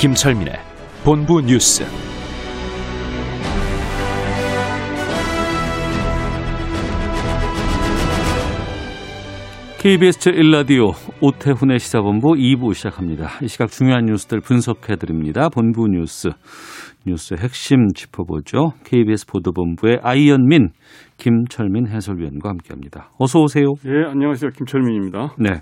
김철민의 본부 뉴스. KBS 제1라디오 오태훈의 시사본부 2부 시작합니다. 이 시각 중요한 뉴스들 분석해드립니다. 본부 뉴스, 뉴스의 핵심 짚어보죠. KBS 보도본부의 아이언민, 김철민 해설위원과 함께합니다. 어서 오세요. 예, 안녕하세요. 김철민입니다. 네,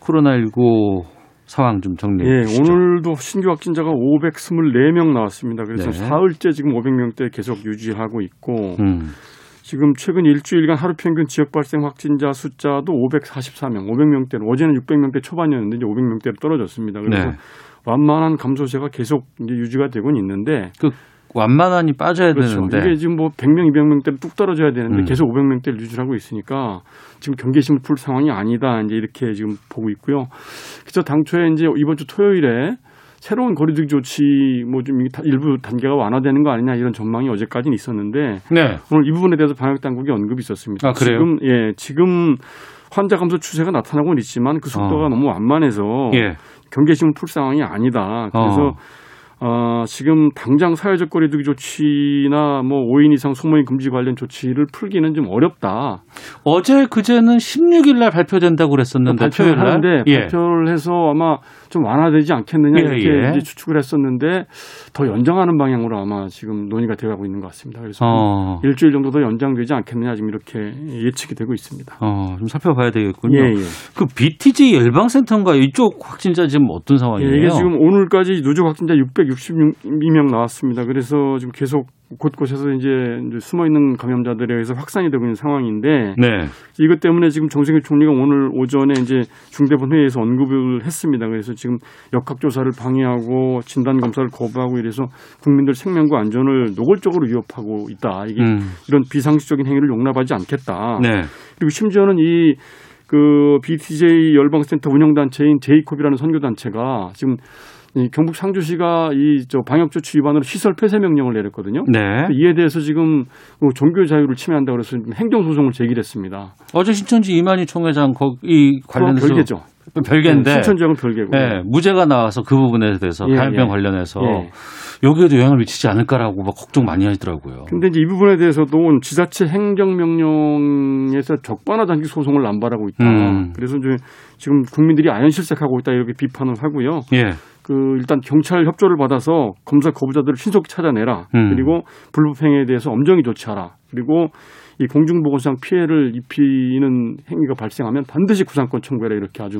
코로나19 상황 좀 정리해 예, 주시죠. 오늘도 신규 확진자가 524명 나왔습니다. 그래서 네. 사흘째 지금 500명대 계속 유지하고 있고 음, 지금 최근 일주일간 하루 평균 지역 발생 확진자 숫자도 544명, 500명대로 어제는 600명대 초반이었는데 이제 500명대로 떨어졌습니다. 그래서 네. 완만한 감소세가 계속 이제 유지가 되고 있는데 그 완만하니 빠져야 그렇죠. 되는데 이게 지금 뭐 100명, 200명대로 뚝 떨어져야 되는데 음. 계속 500명대를 유지하고 있으니까 지금 경계심을 풀 상황이 아니다. 이제 이렇게 지금 보고 있고요. 그래서 당초에 이제 이번 주 토요일에 새로운 거리두기 조치 뭐 좀 일부 단계가 완화되는 거 아니냐 이런 전망이 어제까지는 있었는데 네, 오늘 이 부분에 대해서 방역 당국이 언급이 있었습니다. 아, 그래요? 지금 예, 지금 환자 감소 추세가 나타나고는 있지만 그 속도가 어. 너무 완만해서 예, 경계심을 풀 상황이 아니다. 그래서 어. 지금 당장 사회적 거리두기 조치나 뭐 5인 이상 소모임 금지 관련 조치를 풀기는 좀 어렵다. 어제 그제는 16일 날 발표된다고 그랬었는데 발표를 하는데 예. 발표를 해서 아마 좀 완화되지 않겠느냐 예, 이렇게 예. 추측을 했었는데 더 연장하는 방향으로 아마 지금 논의가 되어가고 있는 것 같습니다. 그래서 어, 일주일 정도 더 연장되지 않겠느냐 지금 이렇게 예측이 되고 있습니다. 어, 좀 살펴봐야 되겠군요. 예, 예. 그 BTG 열방센터인가 이쪽 확진자 지금 어떤 예, 상황이에요? 이게 지금 오늘까지 누적 확진자 666명 나왔습니다. 그래서 지금 계속 곳곳에서 이제 숨어 있는 감염자들에 의해서 확산이 되고 있는 상황인데 네. 이것 때문에 지금 정세균 총리가 오늘 오전에 이제 중대본 회의에서 언급을 했습니다. 그래서 지금 역학조사를 방해하고 진단 검사를 거부하고 이래서 국민들 생명과 안전을 노골적으로 위협하고 있다. 이게 음. 이런 비상식적인 행위를 용납하지 않겠다. 네. 그리고 심지어는 이그 BTJ 열방센터 운영단체인 제이콥이라는 선교단체가 지금 이 경북 상주시가 이 저 방역 조치 위반으로 시설 폐쇄 명령을 내렸거든요. 네. 이에 대해서 지금 그 종교 자유를 침해한다 그래서 행정 소송을 제기했습니다. 어제 신천지 이만희 총회장 거기 관련해서 별개죠. 별개인데 신천 지역은 별개고. 네, 무죄가 나와서 그 부분에 대해서 예, 감염병 예. 관련해서 예. 여기에도 영향을 미치지 않을까라고 막 걱정 많이 하시더라고요. 근데 이제 이 부분에 대해서도 지자체 행정명령에서 적반하 장기 소송을 남발하고 있다. 음. 그래서 이제 지금 국민들이 아연실색하고 있다 이렇게 비판을 하고요. 예. 그 일단 경찰 협조를 받아서 검사 거부자들을 신속히 찾아내라. 음. 그리고 불법행위에 대해서 엄정히 조치하라. 그리고 이 공중보건상 피해를 입히는 행위가 발생하면 반드시 구상권 청구해라 이렇게 아주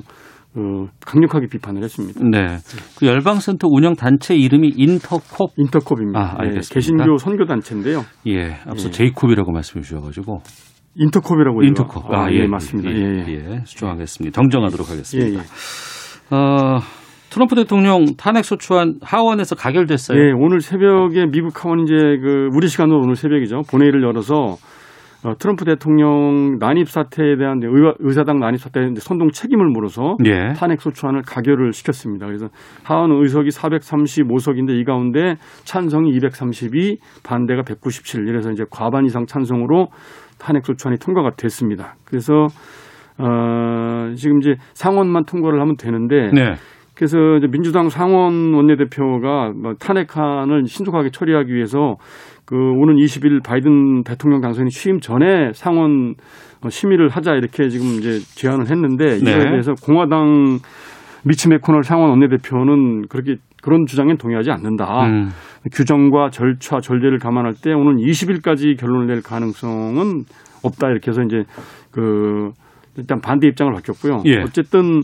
어, 강력하게 비판을 했습니다. 네. 그 열방센터 운영 단체 이름이 인터콥. 인터콥입니다. 아, 알겠습니다. 예, 개신교 선교 단체인데요. 예. 앞서 예. 제이콥이라고 말씀해 주셔가지고 인터콥이라고 인터콥. 아, 예, 맞습니다. 예, 예, 예. 예. 수정하겠습니다. 정정하도록 예, 하겠습니다. 예. 어, 트럼프 대통령 탄핵 소추안 하원에서 가결됐어요. 예, 오늘 새벽에 미국 하원 이제 그 우리 시간으로 오늘 새벽이죠. 본회의를 열어서 어, 트럼프 대통령 난입 사태에 대한 의와, 의사당 난입 사태에 선동 책임을 물어서 예. 탄핵 소추안을 가결을 시켰습니다. 그래서 하원 의석이 435석인데 이 가운데 찬성이 232, 반대가 197. 이래서 이제 과반 이상 찬성으로 탄핵 소추안이 통과가 됐습니다. 그래서 어, 지금 이제 상원만 통과를 하면 되는데 네. 그래서 이제 민주당 상원 원내대표가 뭐 탄핵안을 신속하게 처리하기 위해서 그 오는 20일 바이든 대통령 당선인 취임 전에 상원 어, 심의를 하자 이렇게 지금 이제 제안을 했는데 이거에 네. 대해서 공화당 미치 매코널 상원 원내대표는 그렇게 그런 주장엔 동의하지 않는다. 음. 규정과 절차, 절제를 감안할 때 오는 20일까지 결론을 낼 가능성은 없다 이렇게 해서 이제 그 일단 반대 입장을 밝혔고요. 예. 어쨌든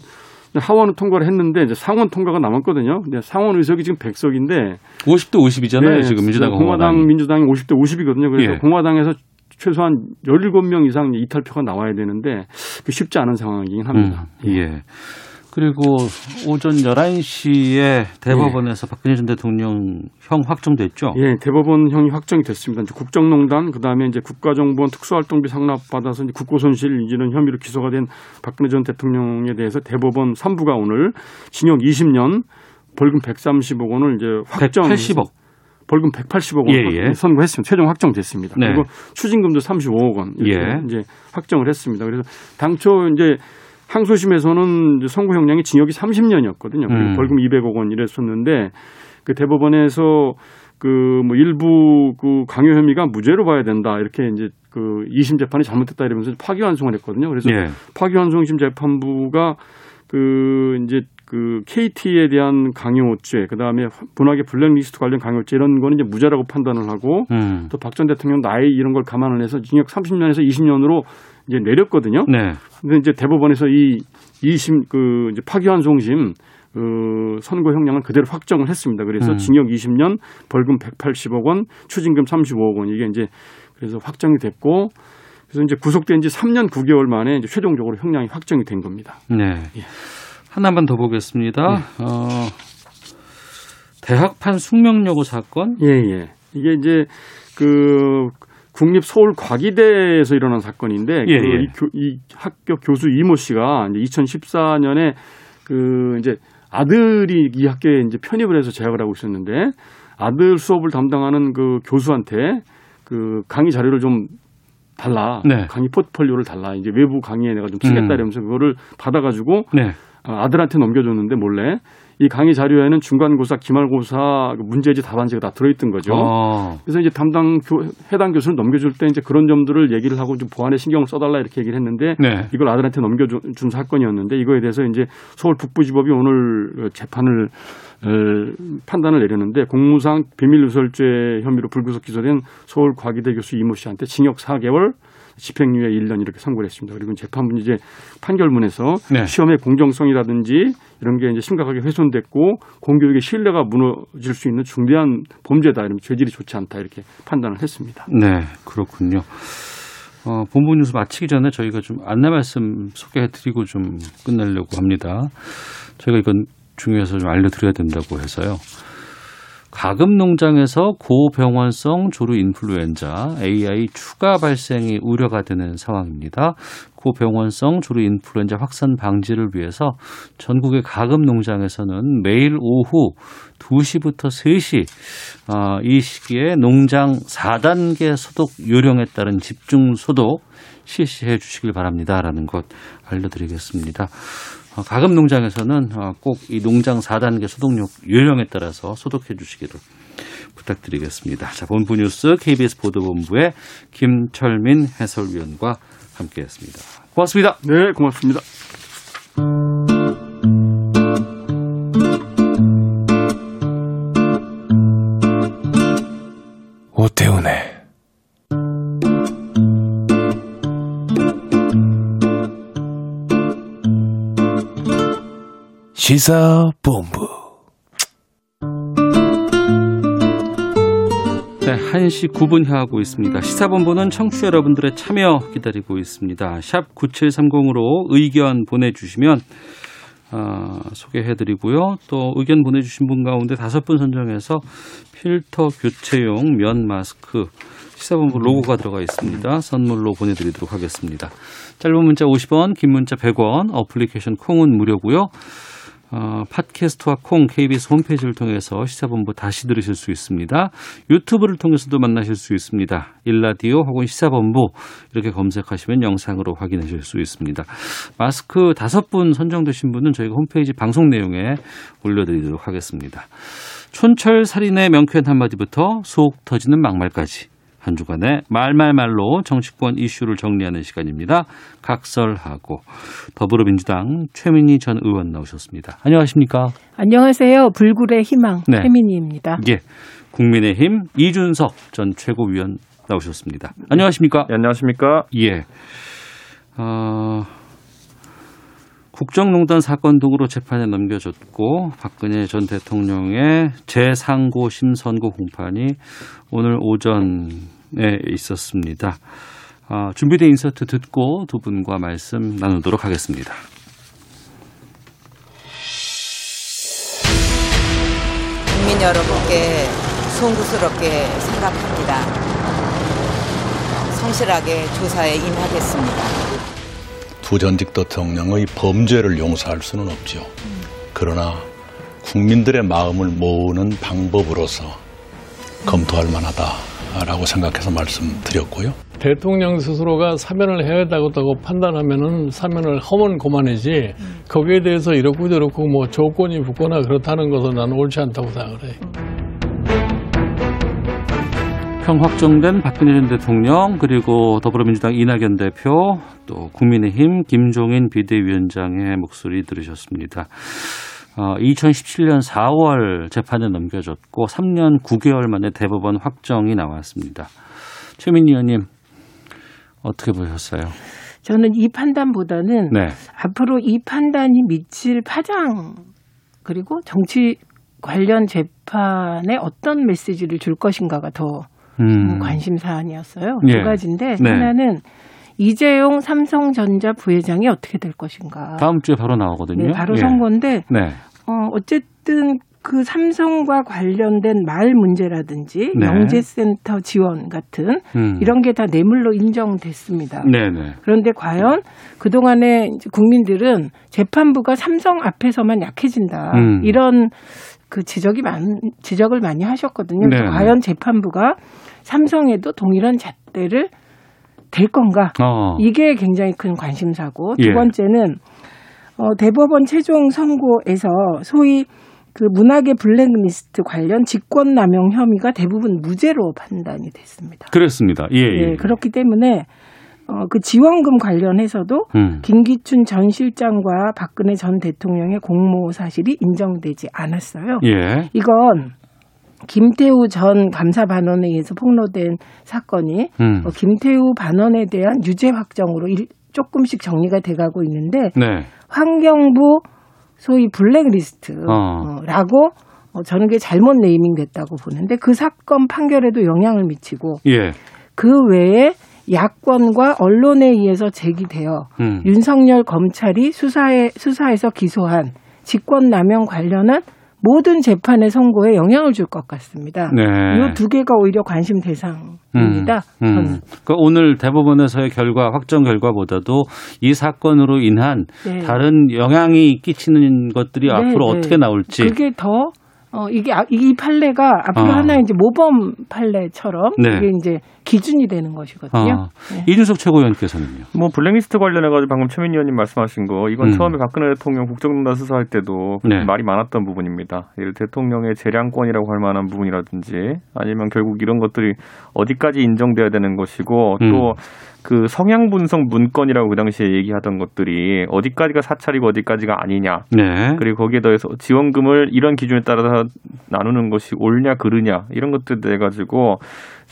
하원은 통과를 했는데 이제 상원 통과가 남았거든요. 근데 상원 의석이 지금 100석인데 50대 50이잖아요. 지금 민주당과 공화당. 민주당이 50대 50이거든요. 그래서 예. 공화당에서 최소한 17명 이상 이탈표가 나와야 되는데 그 쉽지 않은 상황이긴 합니다. 음, 예. 그리고 오전 11시에 대법원에서 박근혜 전 대통령 형 확정됐죠? 예, 대법원 형이 확정이 됐습니다. 이제 국정농단, 그 다음에 이제 국가정보원 특수활동비 상납받아서 이제 국고손실 인지는 혐의로 기소가 된 박근혜 전 대통령에 대해서 대법원 3부가 오늘 징역 20년, 벌금 130억 원을 이제 확정. 180억. 벌금 180억 원 예, 예. 선고했습니다. 최종 확정됐습니다. 네. 그리고 추징금도 35억 원 이렇게 예. 이제 확정을 했습니다. 그래서 당초 이제 항소심에서는 선고 형량이 징역이 30년이었거든요. 그리고 음. 벌금 200억 원 이랬었는데 그 대법원에서 그뭐 일부 그 강요 혐의가 무죄로 봐야 된다 이렇게 이제 그 2심 재판이 잘못됐다 이러면서 파기환송을 했거든요. 그래서 예. 파기환송심 재판부가 그 이제 그 KT에 대한 강요죄, 그 다음에 분화계 블랙리스트 관련 강요죄 이런 거는 이제 무죄라고 판단을 하고 음. 또박 전 대통령 나이 이런 걸 감안을 해서 징역 30년에서 20년으로 이제 내렸거든요. 네. 근데 이제 대법원에서 이 2심 그 이제 파기환송심 그 선고 형량을 그대로 확정을 했습니다. 그래서 음. 징역 20년, 벌금 180억 원, 추징금 35억 원 이게 이제 그래서 확정이 됐고 그래서 이제 구속된 지 3년 9개월 만에 이제 최종적으로 형량이 확정이 된 겁니다. 네. 하나만 더 보겠습니다. 어, 대학판 숙명여고 사건. 예, 예. 이게 이제 그 국립 서울 과기대에서 일어난 사건인데 예, 그 예. 이, 교, 이 학교 교수 이모 씨가 이제 2014년에 그 이제 아들이 이 학교에 이제 편입을 해서 재학을 하고 있었는데 아들 수업을 담당하는 그 교수한테 그 강의 자료를 좀 달라. 네. 강의 포트폴리오를 달라. 이제 외부 강의에 내가 좀 쓰겠다 음. 이러면서 그거를 받아가지고 네. 어, 아들한테 넘겨줬는데 몰래 이 강의 자료에는 중간고사, 기말고사 그 문제지 답안지가 다 들어있던 거죠. 어. 그래서 이제 담당 교, 해당 교수를 넘겨줄 때 이제 그런 점들을 얘기를 하고 좀 보안에 신경을 써달라 이렇게 얘기를 했는데 네. 이걸 아들한테 넘겨준 사건이었는데 이거에 대해서 이제 서울 북부지법이 오늘 재판을 어, 판단을 내렸는데 공무상 비밀누설죄 혐의로 불구속 기소된 서울 과기대 교수 이모 씨한테 징역 4개월 집행유예 1년 이렇게 선고를 했습니다. 그리고 재판부 이제 판결문에서 네. 시험의 공정성이라든지 이런 게 이제 심각하게 훼손됐고 공교육의 신뢰가 무너질 수 있는 중대한 범죄다 이러면 죄질이 좋지 않다 이렇게 판단을 했습니다. 네, 그렇군요. 어, 본부 뉴스 마치기 전에 저희가 좀 안내 말씀 소개해 드리고 좀 끝내려고 합니다. 저희가 이건 중요해서 좀 알려드려야 된다고 해서요. 가금 농장에서 고병원성 조류 인플루엔자 AI 추가 발생이 우려가 되는 상황입니다. 고병원성 조류 인플루엔자 확산 방지를 위해서 전국의 가금 농장에서는 매일 오후 2시부터 3시 어, 이 시기에 농장 4단계 소독 요령에 따른 집중 소독 실시해 주시길 바랍니다라는 것 알려드리겠습니다. 어, 가금 농장에서는 어, 꼭이 농장 4단계 소독 요령에 따라서 소독해 주시기를 부탁드리겠습니다. 자, 본부 뉴스 KBS 보도본부의 김철민 해설위원과 함께했습니다. 고맙습니다. 네, 고맙습니다. 오태훈의 시사본부 네, 1시 9분 향하고 있습니다. 시사본부는 청취자 여러분들의 참여 기다리고 있습니다. 샵 9730으로 의견 보내주시면 어, 소개해드리고요. 또 의견 보내주신 분 가운데 다섯 분 선정해서 필터 교체용 면 마스크 시사본부 로고가 들어가 있습니다. 선물로 보내드리도록 하겠습니다. 짧은 문자 50원, 긴 문자 100원, 어플리케이션 콩은 무료고요. 어, 팟캐스트와 콩 KBS 홈페이지를 통해서 시사본부 다시 들으실 수 있습니다. 유튜브를 통해서도 만나실 수 있습니다. 일라디오 혹은 시사본부 이렇게 검색하시면 영상으로 확인하실 수 있습니다. 마스크 다섯 분 선정되신 분은 저희가 홈페이지 방송 내용에 올려드리도록 하겠습니다. 촌철 살인의 명쾌한 한마디부터 속 터지는 막말까지 한 주간의 말말말로 정치권 이슈를 정리하는 시간입니다. 각설하고 더불어민주당 최민희 전 의원 나오셨습니다. 안녕하십니까? 안녕하세요. 불굴의 희망 네. 최민희입니다. 예. 국민의힘 이준석 전 최고위원 나오셨습니다. 안녕하십니까? 네, 안녕하십니까? 예. 어, 국정농단 사건 등으로 재판에 넘겨졌고 박근혜 전 대통령의 재상고심 선고 공판이 오늘 오전 네, 있었습니다. 아, 준비된 인서트 듣고 두 분과 말씀 나누도록 하겠습니다. 국민 여러분께 송구스럽게 생각합니다. 성실하게 조사에 임하겠습니다. 두 전직 대통령의 범죄를 용서할 수는 없죠. 그러나 국민들의 마음을 모으는 방법으로서 검토할 만하다라고 생각해서 말씀드렸고요. 대통령 스스로가 사면을 해야 된다고 판단하면은 사면을 하면 그만이지 거기에 대해서 이렇고 저렇고 뭐 조건이 붙거나 그렇다는 것은 나는 옳지 않다고 생각을 해. 형 확정된 박근혜 전 대통령 그리고 더불어민주당 이낙연 대표 또 국민의힘 김종인 비대위원장의 목소리 들으셨습니다. 어, 2017년 4월 재판에 넘겨졌고 3년 9개월 만에 대법원 확정이 나왔습니다. 최민희 의원님 어떻게 보셨어요? 저는 이 판단보다는 네. 앞으로 이 판단이 미칠 파장 그리고 정치 관련 재판에 어떤 메시지를 줄 것인가가 더 음. 관심 사안이었어요. 예. 두 가지인데 네. 하나는 이재용 삼성전자 부회장이 어떻게 될 것인가. 다음 주에 바로 나오거든요. 네, 바로 예. 선거인데 네. 어, 어쨌든 그 삼성과 관련된 말 문제라든지 네. 영재센터 지원 같은 음. 이런 게 다 뇌물로 인정됐습니다. 네네. 그런데 과연 그동안에 국민들은 재판부가 삼성 앞에서만 약해진다. 음. 이런 그 지적이 많, 지적을 많이 하셨거든요. 그래서 네. 과연 재판부가 삼성에도 동일한 잣대를 될 건가? 어. 이게 굉장히 큰 관심사고 예. 두 번째는 어, 대법원 최종 선고에서 소위 그 문학의 블랙리스트 관련 직권남용 혐의가 대부분 무죄로 판단이 됐습니다. 그렇습니다. 예, 예. 예, 그렇기 때문에 어, 그 지원금 관련해서도 음. 김기춘 전 실장과 박근혜 전 대통령의 공모 사실이 인정되지 않았어요. 예. 이건 김태우 전 감사 반원에 의해서 폭로된 사건이 음. 어, 김태우 반원에 대한 유죄 확정으로 일- 조금씩 정리가 돼가고 있는데 네. 환경부 소위 블랙리스트라고 어. 어, 저는 그게 잘못 네이밍 됐다고 보는데 그 사건 판결에도 영향을 미치고 예. 그 외에 야권과 언론에 의해서 제기되어 음. 윤석열 검찰이 수사에 수사에서 기소한 직권 남용 관련한 모든 재판의 선고에 영향을 줄 것 같습니다. 네. 이두 개가 오히려 관심 대상입니다. 음, 음. 그러니까 오늘 대법원에서의 결과 확정 결과보다도 이 사건으로 인한 네. 다른 영향이 끼치는 것들이 네, 앞으로 네. 어떻게 나올지 그게 더 어, 이게 아- 이 판례가 앞으로 어. 하나의 이제 모범 판례처럼 네. 이게 이제 기준이 되는 것이거든요. 어. 네. 이준석 최고위원께서는요. 뭐 블랙리스트 관련해 가지고 방금 최민희 의원님 말씀하신 거 이건 음. 처음에 박근혜 대통령 국정농단 수사할 때도 네. 말이 많았던 부분입니다. 예를 대통령의 재량권이라고 할 만한 부분이라든지 아니면 결국 이런 것들이 어디까지 인정돼야 되는 것이고 음. 또그 성향 분석 문건이라고 그 당시에 얘기하던 것들이 어디까지가 사찰이고 어디까지가 아니냐 네. 그리고 거기에 더해서 지원금을 이런 기준에 따라서 나누는 것이 옳냐 그르냐 이런 것들에 대해 가지고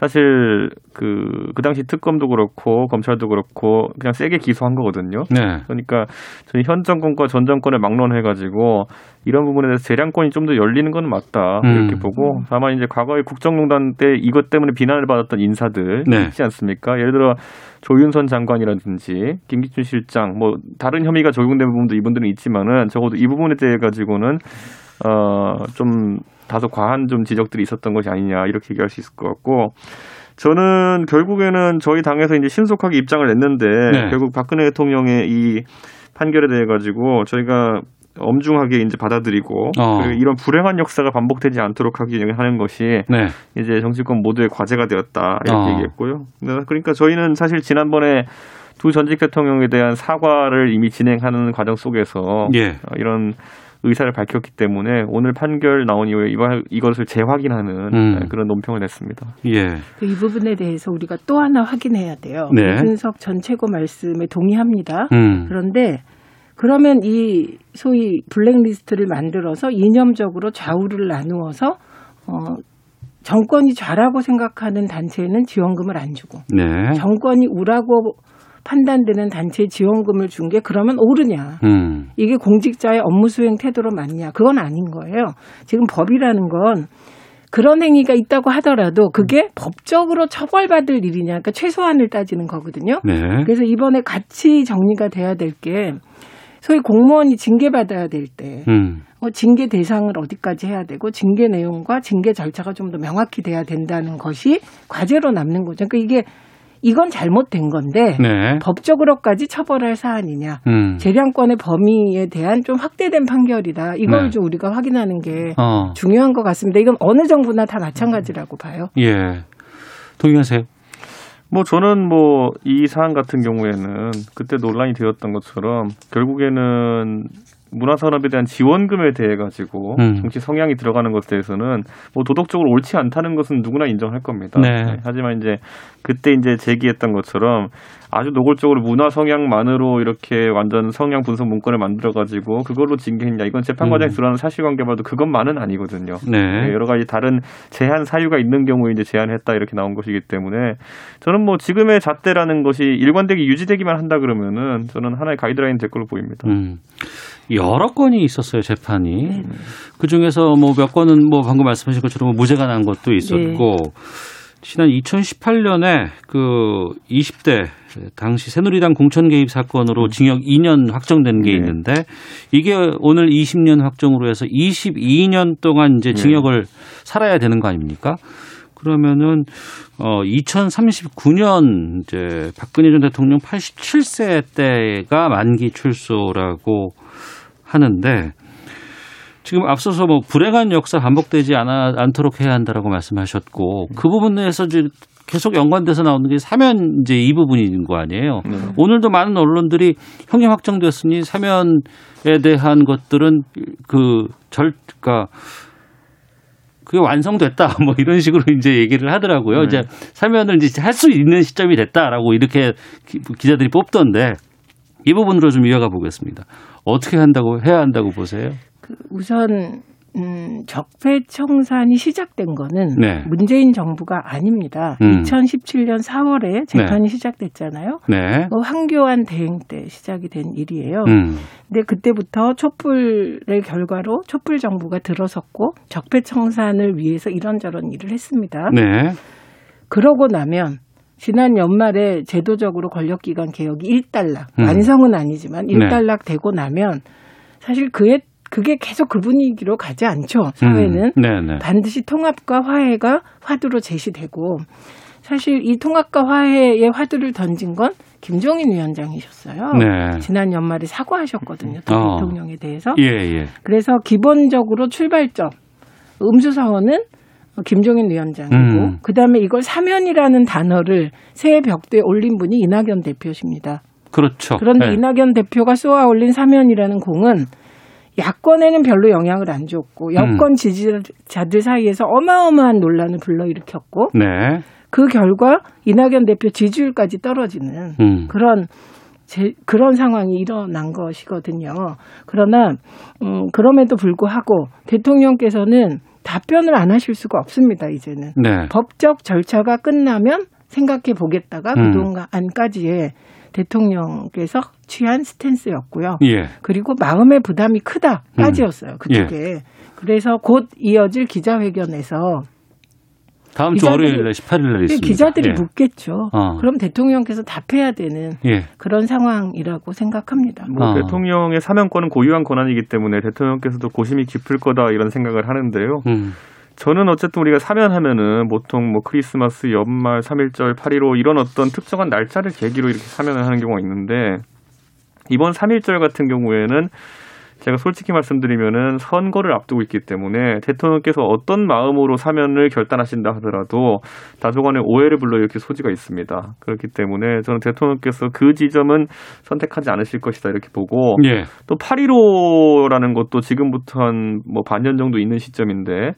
사실 그, 그 당시 특검도 그렇고 검찰도 그렇고 그냥 세게 기소한 거거든요. 네. 그러니까 저희 현 정권과 전 정권을 막론해가지고 이런 부분에 대해서 재량권이 좀 더 열리는 건 맞다 이렇게 음. 보고 다만 이제 과거에 국정농단 때 이것 때문에 비난을 받았던 인사들 네. 있지 않습니까? 예를 들어 조윤선 장관이라든지 김기춘 실장 뭐 다른 혐의가 적용된 부분도 이분들은 있지만은 적어도 이 부분에 대해 가지고는 어좀 다소 과한 좀 지적들이 있었던 것이 아니냐 이렇게 얘기할 수 있을 것 같고 저는 결국에는 저희 당에서 이제 신속하게 입장을 냈는데 네. 결국 박근혜 대통령의 이 판결에 대해 가지고 저희가 엄중하게 이제 받아들이고 어. 그리고 이런 불행한 역사가 반복되지 않도록 하기 위해 하는 것이 네. 이제 정치권 모두의 과제가 되었다 이렇게 어. 얘기했고요. 네, 그러니까 저희는 사실 지난번에 두 전직 대통령에 대한 사과를 이미 진행하는 과정 속에서 예. 어, 이런 의사를 밝혔기 때문에 오늘 판결 나온 이후에 이것을 재확인하는 음. 네, 그런 논평을 냈습니다. 예. 그이 부분에 대해서 우리가 또 하나 확인해야 돼요. 네. 이준석 전 최고 말씀에 동의합니다. 음. 그런데 그러면 이 소위 블랙리스트를 만들어서 이념적으로 좌우를 나누어서 어, 정권이 좌라고 생각하는 단체에는 지원금을 안 주고 네. 정권이 우라고 판단되는 단체에 지원금을 준 게 그러면 옳으냐? 음. 이게 공직자의 업무 수행 태도로 맞냐? 그건 아닌 거예요. 지금 법이라는 건 그런 행위가 있다고 하더라도 그게 법적으로 처벌받을 일이냐? 그러니까 최소한을 따지는 거거든요. 네. 그래서 이번에 같이 정리가 돼야 될 게 소위 공무원이 징계받아야 될 때, 음. 어, 징계 대상을 어디까지 해야 되고, 징계 내용과 징계 절차가 좀 더 명확히 돼야 된다는 것이 과제로 남는 거죠. 그러니까 이게, 이건 잘못된 건데, 네. 법적으로까지 처벌할 사안이냐. 음. 재량권의 범위에 대한 좀 확대된 판결이다. 이걸 네. 좀 우리가 확인하는 게 어. 중요한 것 같습니다. 이건 어느 정부나 다 마찬가지라고 봐요. 예. 동의하세요? 뭐 저는 뭐 이 사안 같은 경우에는 그때 논란이 되었던 것처럼 결국에는 문화산업에 대한 지원금에 대해 가지고 음. 정치 성향이 들어가는 것에 대해서는 뭐 도덕적으로 옳지 않다는 것은 누구나 인정할 겁니다. 네. 하지만 이제 그때 이제 제기했던 것처럼 아주 노골적으로 문화 성향만으로 이렇게 완전 성향 분석 문건을 만들어 가지고 그걸로 징계했냐 이건 재판 과정에 음. 드러나는 사실관계 봐도 그것만은 아니거든요. 네. 여러 가지 다른 제한 사유가 있는 경우에 이제 제한했다 이렇게 나온 것이기 때문에 저는 뭐 지금의 잣대라는 것이 일관되게 유지되기만 한다 그러면은 저는 하나의 가이드라인 될 걸로 보입니다. 음. 여러 건이 있었어요, 재판이. 그 중에서 뭐 몇 건은 뭐 방금 말씀하신 것처럼 무죄가 난 것도 있었고, 지난 2018년에 그 20대 당시 새누리당 공천 개입 사건으로 징역 2년 확정된 게 네. 있는데 이게 오늘 20년 확정으로 해서 22년 동안 이제 징역을 살아야 되는 거 아닙니까? 그러면은 어 2039년 이제 박근혜 전 대통령 87세 때가 만기 출소라고 하는데 지금 앞서서 뭐 불행한 역사 반복되지 않아, 않도록 해야 한다라고 말씀하셨고 그 부분에서 이제 계속 연관돼서 나오는 게 사면 이제 이 부분인 거 아니에요. 오늘도 많은 언론들이 형량 확정되었으니 사면에 대한 것들은 그 절 그러니까 그게 완성됐다 뭐 이런 식으로 이제 얘기를 하더라고요. 네. 이제 사면을 이제 할 수 있는 시점이 됐다라고 이렇게 기- 기자들이 뽑던데 이 부분으로 좀 이어가 보겠습니다. 어떻게 한다고 해야 한다고 보세요? 그 우선 음, 적폐 청산이 시작된 거는 네. 문재인 정부가 아닙니다. 음. 2017년 4월에 재판이 시작됐잖아요. 네. 뭐 황교안 대행 때 시작이 된 일이에요. 음. 근데 그때부터 촛불의 결과로 촛불 정부가 들어섰고 적폐 청산을 위해서 이런저런 일을 했습니다. 네. 그러고 나면 지난 연말에 제도적으로 권력기관 개혁이 일단락 음. 완성은 아니지만 네. 일단락 되고 나면 사실 그에 그게 계속 그 분위기로 가지 않죠. 사회는 음. 네네. 반드시 통합과 화해가 화두로 제시되고 사실 이 통합과 화해의 화두를 던진 건 김종인 위원장이셨어요. 네. 지난 연말에 사과하셨거든요. 또 어. 대통령에 대해서. 예, 예. 그래서 기본적으로 출발점 음수사원은 김종인 위원장이고 음. 그다음에 이걸 사면이라는 단어를 새해 벽두에 올린 분이 이낙연 대표십니다. 그렇죠. 그런데 네. 이낙연 대표가 쏘아 올린 사면이라는 공은 야권에는 별로 영향을 안 줬고 여권 지지자들 사이에서 어마어마한 논란을 불러일으켰고 네. 그 결과 이낙연 대표 지지율까지 떨어지는 음. 그런 제, 그런 상황이 일어난 것이거든요. 그러나 음, 그럼에도 불구하고 대통령께서는 답변을 안 하실 수가 없습니다. 이제는 네. 법적 절차가 끝나면 생각해 보겠다가 음. 그동안까지의 대통령께서 취한 스탠스였고요. 예. 그리고 마음의 부담이 크다까지였어요. 그쪽에. 그래서 곧 이어질 기자회견에서 다음 주 기자들이- 월요일에 18일 날 있습니다. 기자들이 예. 묻겠죠. 어. 그럼 대통령께서 답해야 되는 예. 그런 상황이라고 생각합니다. 뭐 어. 대통령의 사면권은 고유한 권한이기 때문에 대통령께서도 고심이 깊을 거다 이런 생각을 하는데요. 음. 저는 어쨌든 우리가 사면하면은 보통 뭐 크리스마스, 연말, 3.1절, 8.15 이런 어떤 특정한 날짜를 계기로 이렇게 사면을 하는 경우가 있는데 이번 3.1절 같은 경우에는 제가 솔직히 말씀드리면은 선거를 앞두고 있기 때문에 대통령께서 어떤 마음으로 사면을 결단하신다 하더라도 다소간의 오해를 불러일으킬 소지가 있습니다. 그렇기 때문에 저는 대통령께서 그 지점은 선택하지 않으실 것이다 이렇게 보고 예. 또 8.15라는 것도 지금부터 한 뭐 반년 정도 있는 시점인데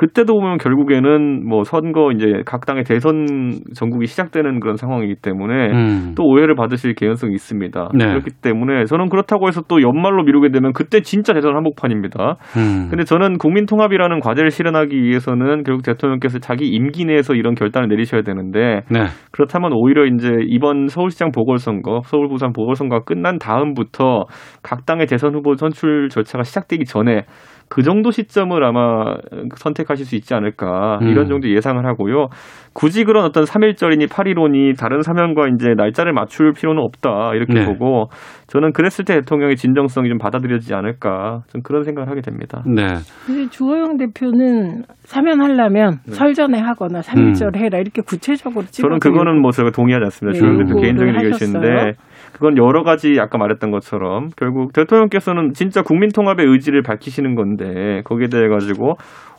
그때도 보면 결국에는 뭐 선거 이제 각 당의 대선 전국이 시작되는 그런 상황이기 때문에 음. 또 오해를 받으실 개연성이 있습니다. 네. 그렇기 때문에 저는 그렇다고 해서 또 연말로 미루게 되면 그때 진짜 대선 한복판입니다. 음. 근데 저는 국민 통합이라는 과제를 실현하기 위해서는 결국 대통령께서 자기 임기 내에서 이런 결단을 내리셔야 되는데 네. 그렇다면 오히려 이제 이번 서울시장 보궐선거, 서울 부산 보궐선거가 끝난 다음부터 각 당의 대선 후보 선출 절차가 시작되기 전에 그 정도 시점을 아마 선택하실 수 있지 않을까 음. 이런 정도 예상을 하고요. 굳이 그런 어떤 3.1절이니 8.15니 다른 사면과 이제 날짜를 맞출 필요는 없다 이렇게 네. 보고 저는 그랬을 때 대통령의 진정성이 좀 받아들여지지 않을까 좀 그런 생각을 하게 됩니다. 네. 근데 주호영 대표는 사면하려면 설전에 하거나 삼일절 해라 이렇게 구체적으로 찍어 네. 저는 그거는 뭐 제가 동의하지 않습니다. 네, 주호영 대표 개인적인. 의견이신데 그건 여러 가지 아까 말했던 것처럼 결국 대통령께서는 진짜 국민 통합의 의지를 밝히시는 건데 거기에 대해 가지고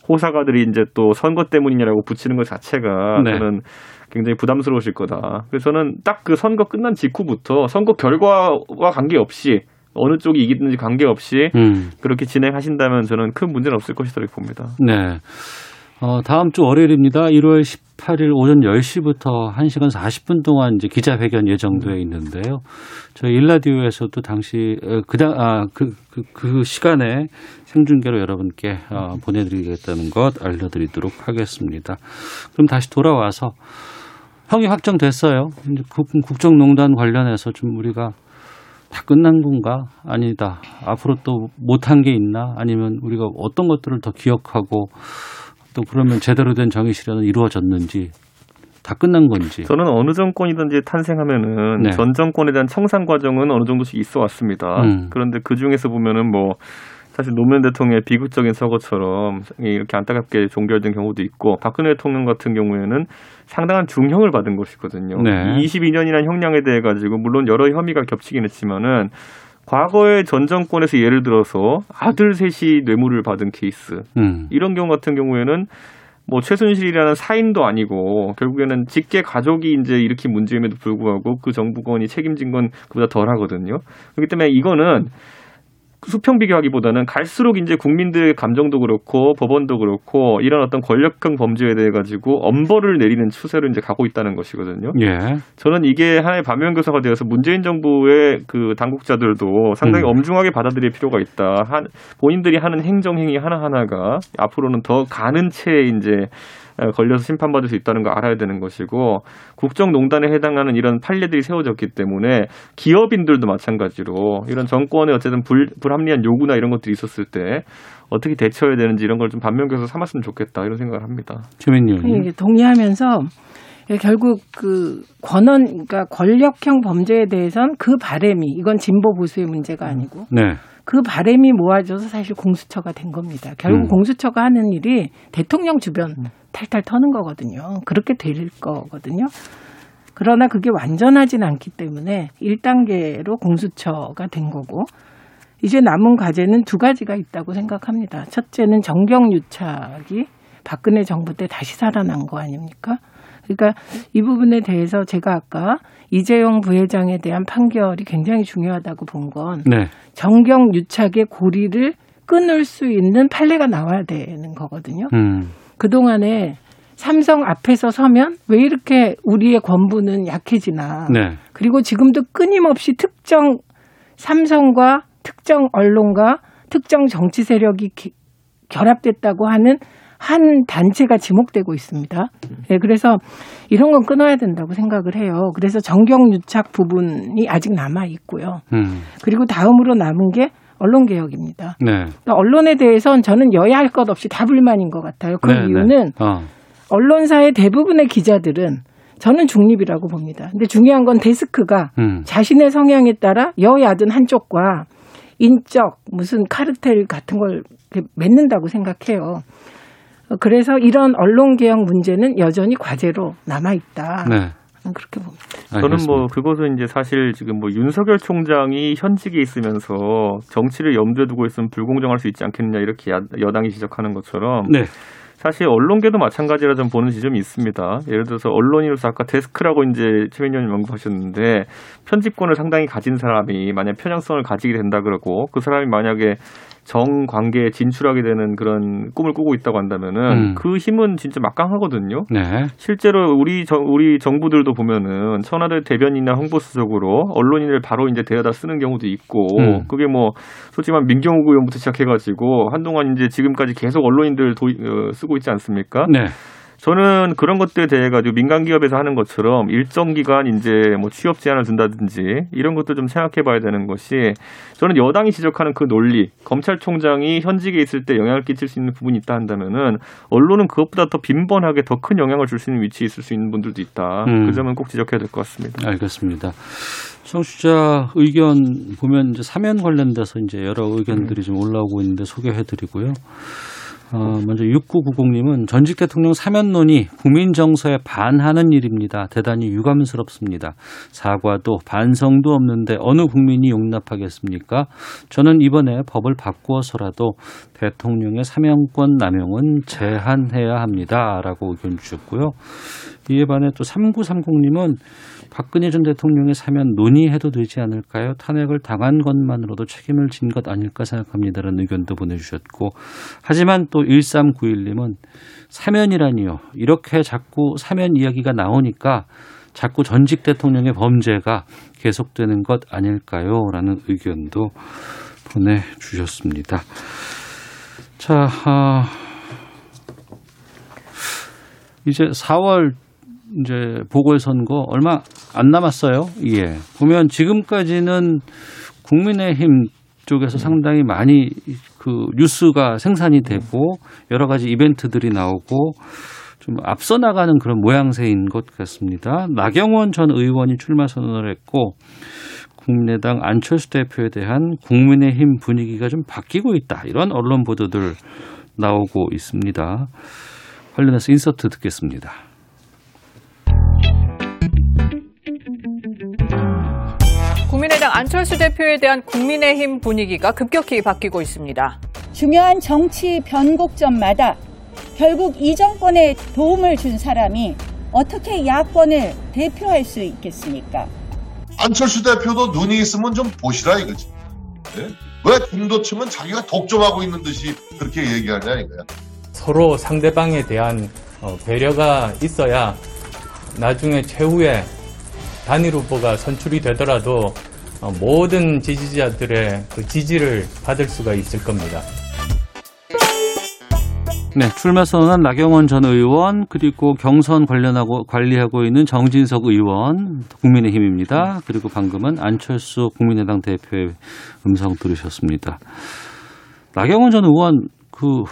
호사가들이 이제 또 선거 때문이냐라고 붙이는 것 자체가 네. 저는 굉장히 부담스러우실 거다. 그래서 저는 딱 그 선거 끝난 직후부터 선거 결과와 관계없이 어느 쪽이 이기든지 관계없이 음. 그렇게 진행하신다면 저는 큰 문제는 없을 것이다 이렇게 봅니다. 네. 어, 다음 주 월요일입니다. 1월 18일 오전 10시부터 1시간 40분 동안 이제 기자회견 예정돼 있는데요. 저희 일라디오에서도 당시 어, 그다 아, 그, 그, 그 시간에 생중계로 여러분께 어, 보내드리겠다는 것 알려드리도록 하겠습니다. 그럼 다시 돌아와서 형이 확정됐어요. 이제 국, 국정농단 관련해서 좀 우리가 다 끝난 건가? 아니다. 앞으로 또 못한 게 있나? 아니면 우리가 어떤 것들을 더 기억하고 또 그러면 제대로 된 정의 실현은 이루어졌는지 다 끝난 건지. 저는 어느 정권이든지 탄생하면은 네. 전 정권에 대한 청산 과정은 어느 정도씩 있어 왔습니다. 음. 그런데 그 중에서 보면은 뭐 사실 노무현 대통령의 비극적인 서거처럼 이렇게 안타깝게 종결된 경우도 있고 박근혜 대통령 같은 경우에는 상당한 중형을 받은 것이거든요. 네. 22년이라는 형량에 대해 가지고 물론 여러 혐의가 겹치긴 했지만은 과거의 전 정권에서 예를 들어서 아들 셋이 뇌물을 받은 케이스 음. 이런 경우 같은 경우에는 뭐 최순실이라는 사인도 아니고 결국에는 직계 가족이 이제 일으킨 문제임에도 불구하고 그 정부권이 책임진 건 그보다 덜하거든요. 그렇기 때문에 이거는 수평 비교하기보다는 갈수록 이제 국민들의 감정도 그렇고 법원도 그렇고 이런 어떤 권력형 범죄에 대해 가지고 엄벌을 내리는 추세로 이제 가고 있다는 것이거든요. 예. 저는 이게 하나의 반면교사가 되어서 문재인 정부의 그 당국자들도 상당히 음. 엄중하게 받아들일 필요가 있다. 한, 본인들이 하는 행정 행위 하나 하나가 앞으로는 더 가는 채 이제 걸려서 심판받을 수 있다는 거 알아야 되는 것이고 국정농단에 해당하는 이런 판례들이 세워졌기 때문에 기업인들도 마찬가지로 이런 정권의 어쨌든 불, 불합리한 요구나 이런 것들이 있었을 때 어떻게 대처해야 되는지 이런 걸 좀 반면교사 삼았으면 좋겠다 이런 생각을 합니다. 최민님. 이게 동의하면서 결국 그 권한 그러니까 권력형 범죄에 대해선 그 바램이 이건 진보 보수의 문제가 아니고 네. 그 바램이 모아져서 사실 공수처가 된 겁니다. 결국 음. 공수처가 하는 일이 대통령 주변 탈탈 터는 거거든요. 그렇게 될 거거든요. 그러나 그게 완전하진 않기 때문에 1단계로 공수처가 된 거고 이제 남은 과제는 두 가지가 있다고 생각합니다. 첫째는 정경유착이 박근혜 정부 때 다시 살아난 거 아닙니까? 그러니까 이 부분에 대해서 제가 아까 이재용 부회장에 대한 판결이 굉장히 중요하다고 본건 네. 정경 유착의 고리를 끊을 수 있는 판례가 나와야 되는 거거든요. 음. 그동안에 삼성 앞에서 서면 왜 이렇게 우리의 권부는 약해지나. 네. 그리고 지금도 끊임없이 특정 삼성과 특정 언론과 특정 정치 세력이 기- 결합됐다고 하는 한 단체가 지목되고 있습니다. 예, 그래서 이런 건 끊어야 된다고 생각을 해요. 그래서 정경유착 부분이 아직 남아 있고요. 음. 그리고 다음으로 남은 게 언론 개혁입니다. 네. 그러니까 언론에 대해서는 저는 여야 할 것 없이 다 불만인 것 같아요. 그 네, 이유는 네. 어. 언론사의 대부분의 기자들은 저는 중립이라고 봅니다. 근데 중요한 건 데스크가 음. 자신의 성향에 따라 여야든 한쪽과 인적 무슨 카르텔 같은 걸 맺는다고 생각해요. 어, 그래서 이런 언론 개혁 문제는 여전히 과제로 남아 있다. 네. 그렇게 봅니다. 저는 뭐 그것은 이제 사실 지금 뭐 윤석열 총장이 현직에 있으면서 정치를 염두에 두고 있으면 불공정할 수 있지 않겠느냐 이렇게 야, 여당이 지적하는 것처럼 네. 사실 언론계도 마찬가지라 좀 보는 지점이 있습니다. 예를 들어서 언론인으로서 아까 데스크라고 이제 최민희 의원님 언급하셨는데 편집권을 상당히 가진 사람이 만약 편향성을 가지게 된다 그러고 그 사람이 만약에 정 관계에 진출하게 되는 그런 꿈을 꾸고 있다고 한다면은 음. 그 힘은 진짜 막강하거든요. 네. 실제로 우리 정, 우리 정부들도 보면은 청와대 대변인이나 홍보수석으로 언론인을 바로 이제 데려다 쓰는 경우도 있고 음. 그게 뭐 솔직히 말 민경욱 의원부터 시작해가지고 한동안 이제 지금까지 계속 언론인들 도, 어, 쓰고 있지 않습니까? 네. 저는 그런 것들에 대해 가지고 민간 기업에서 하는 것처럼 일정 기간 이제 뭐 취업 제한을 둔다든지 이런 것도 좀 생각해 봐야 되는 것이 저는 여당이 지적하는 그 논리, 검찰총장이 현직에 있을 때 영향을 끼칠 수 있는 부분이 있다 한다면은 언론은 그것보다 더 빈번하게 더 큰 영향을 줄 수 있는 위치에 있을 수 있는 분들도 있다. 음. 그 점은 꼭 지적해야 될 것 같습니다. 알겠습니다. 청취자 의견 보면 이제 사면 관련돼서 이제 여러 의견들이 좀 올라오고 있는데 소개해 드리고요. 어, 먼저 6990님은 전직 대통령 사면론이 국민 정서에 반하는 일입니다. 대단히 유감스럽습니다. 사과도 반성도 없는데 어느 국민이 용납하겠습니까? 저는 이번에 법을 바꾸어서라도 대통령의 사면권 남용은 제한해야 합니다. 라고 의견 주셨고요. 이에 반해 또 3930님은 박근혜 전 대통령의 사면 논의해도 되지 않을까요? 탄핵을 당한 것만으로도 책임을 진 것 아닐까 생각합니다라는 의견도 보내주셨고 하지만 또 1391님은 사면이라니요. 이렇게 자꾸 사면 이야기가 나오니까 자꾸 전직 대통령의 범죄가 계속되는 것 아닐까요? 라는 의견도 보내주셨습니다. 자, 아, 이제 4월 이제 보궐선거 얼마 안 남았어요. 예. 보면 지금까지는 국민의힘 쪽에서 상당히 많이 그 뉴스가 생산이 되고 여러 가지 이벤트들이 나오고 좀 앞서 나가는 그런 모양새인 것 같습니다. 나경원 전 의원이 출마 선언을 했고 국민의당 안철수 대표에 대한 국민의힘 분위기가 좀 바뀌고 있다. 이런 언론 보도들 나오고 있습니다. 관련해서 인서트 듣겠습니다. 안철수 대표에 대한 국민의힘 분위기가 급격히 바뀌고 있습니다. 중요한 정치 변곡점마다 결국 이 정권에 도움을 준 사람이 어떻게 야권을 대표할 수 있겠습니까? 안철수 대표도 눈이 있으면 좀 보시라 이거지. 네? 왜 중도 치면 자기가 독점하고 있는 듯이 그렇게 얘기하냐 이거야. 서로 상대방에 대한 어, 배려가 있어야 나중에 최후에 단일 후보가 선출이 되더라도 어, 모든 지지자들의 그 지지를 받을 수가 있을 겁니다. 네, 출마 선언한 나경원 전 의원 그리고 경선 관련하고 관리하고 있는 정진석 의원 국민의힘입니다. 그리고 방금은 안철수 국민의당 대표의 음성 들으셨습니다. 나경원 전 의원 그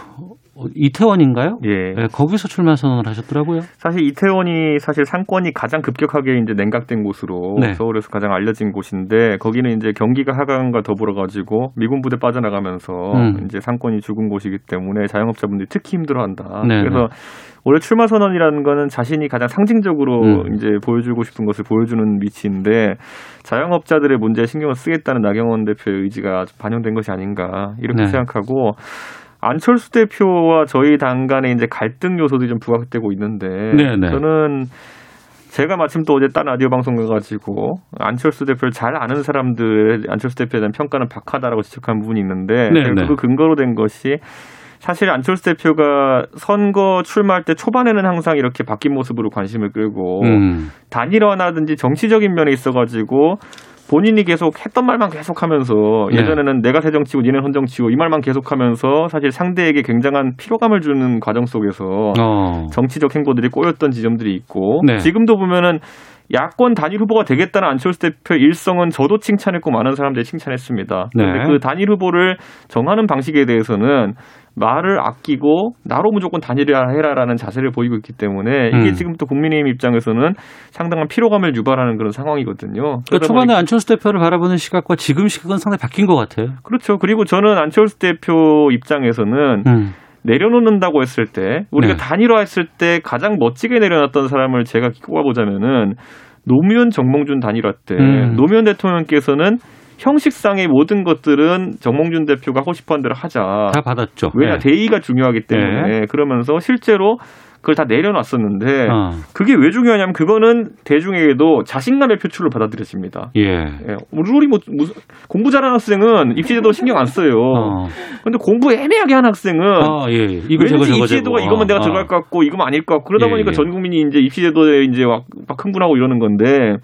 이태원인가요? 예. 네, 거기서 출마 선언을 하셨더라고요. 사실 이태원이 사실 상권이 가장 급격하게 이제 냉각된 곳으로 네. 서울에서 가장 알려진 곳인데 거기는 이제 경기가 하강과 더불어 가지고 미군 부대 빠져나가면서 음. 이제 상권이 죽은 곳이기 때문에 자영업자분들이 특히 힘들어한다. 네, 그래서 원래 출마 선언이라는 거는 자신이 가장 상징적으로 음. 이제 보여주고 싶은 것을 보여주는 위치인데 자영업자들의 문제에 신경을 쓰겠다는 나경원 대표의 의지가 좀 반영된 것이 아닌가 이렇게 네. 생각하고 안철수 대표와 저희 당 간의 이제 갈등 요소들이 좀 부각되고 있는데 네, 네. 저는 제가 마침 또 어제 딴 라디오 방송 가가지고 안철수 대표를 잘 아는 사람들 안철수 대표에 대한 평가는 박하다라고 지적한 부분이 있는데 네, 제가 네. 그 근거로 된 것이 사실 안철수 대표가 선거 출마할 때 초반에는 항상 이렇게 바뀐 모습으로 관심을 끌고 음. 단일화나든지 정치적인 면에 있어가지고 본인이 계속 했던 말만 계속하면서 네. 예전에는 내가 새 정치고 니는 헌 정치고 이 말만 계속하면서 사실 상대에게 굉장한 피로감을 주는 과정 속에서 어. 정치적 행보들이 꼬였던 지점들이 있고 네. 지금도 보면은 야권 단일 후보가 되겠다는 안철수 대표 일성은 저도 칭찬했고 많은 사람들이 칭찬했습니다. 네. 그런데 그 단일 후보를 정하는 방식에 대해서는 말을 아끼고 나로 무조건 단일화 해라라는 자세를 보이고 있기 때문에 이게 음. 지금 또 국민의힘 입장에서는 상당한 피로감을 유발하는 그런 상황이거든요. 그러니까 초반에 안철수 대표를 바라보는 시각과 지금 시각은 상당히 바뀐 것 같아요. 그렇죠. 그리고 저는 안철수 대표 입장에서는 음. 내려놓는다고 했을 때 우리가 네. 단일화했을 때 가장 멋지게 내려놨던 사람을 제가 꼽아보자면은 노무현 정몽준 단일화 때 음. 노무현 대통령께서는 형식상의 모든 것들은 정몽준 대표가 하고 싶어 한 대로 하자. 다 받았죠. 왜냐 네. 대의가 중요하기 때문에 그러면서 실제로 그걸 다 내려놨었는데 어. 그게 왜 중요하냐면 그거는 대중에게도 자신감의 표출로 받아들여집니다. 예. 예, 우리 뭐 무슨 공부 잘하는 학생은 입시제도 신경 안 써요. 어. 근데 공부 애매하게 하는 학생은 아, 예. 이거 왠지 저거 입시제도가 저거. 이거면 내가 어, 들어갈 어. 것 같고 이거면 아닐 것 같고 그러다 예, 보니까 예. 전 국민이 이제 입시제도에 이제 막, 막 흥분하고 이러는 건데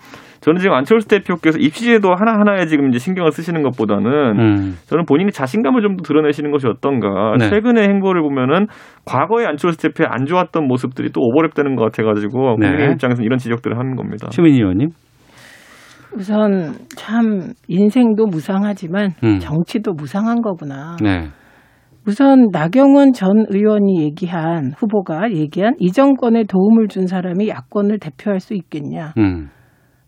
저는 지금 안철수 대표께서 입시제도 하나하나에 지금 이제 신경을 쓰시는 것보다는 음. 저는 본인이 자신감을 좀 더 드러내시는 것이 어떤가. 네. 최근의 행보를 보면은 과거의 안철수 대표의 안 좋았던 모습들이 또 오버랩되는 것 같아가지고 네. 국민 입장에서 는 이런 지적들을 하는 겁니다. 최민희 의원님. 우선 참 인생도 무상하지만 음. 정치도 무상한 거구나. 네. 우선 나경원 전 의원이 얘기한 후보가 얘기한 이 정권에 도움을 준 사람이 야권을 대표할 수 있겠냐. 음.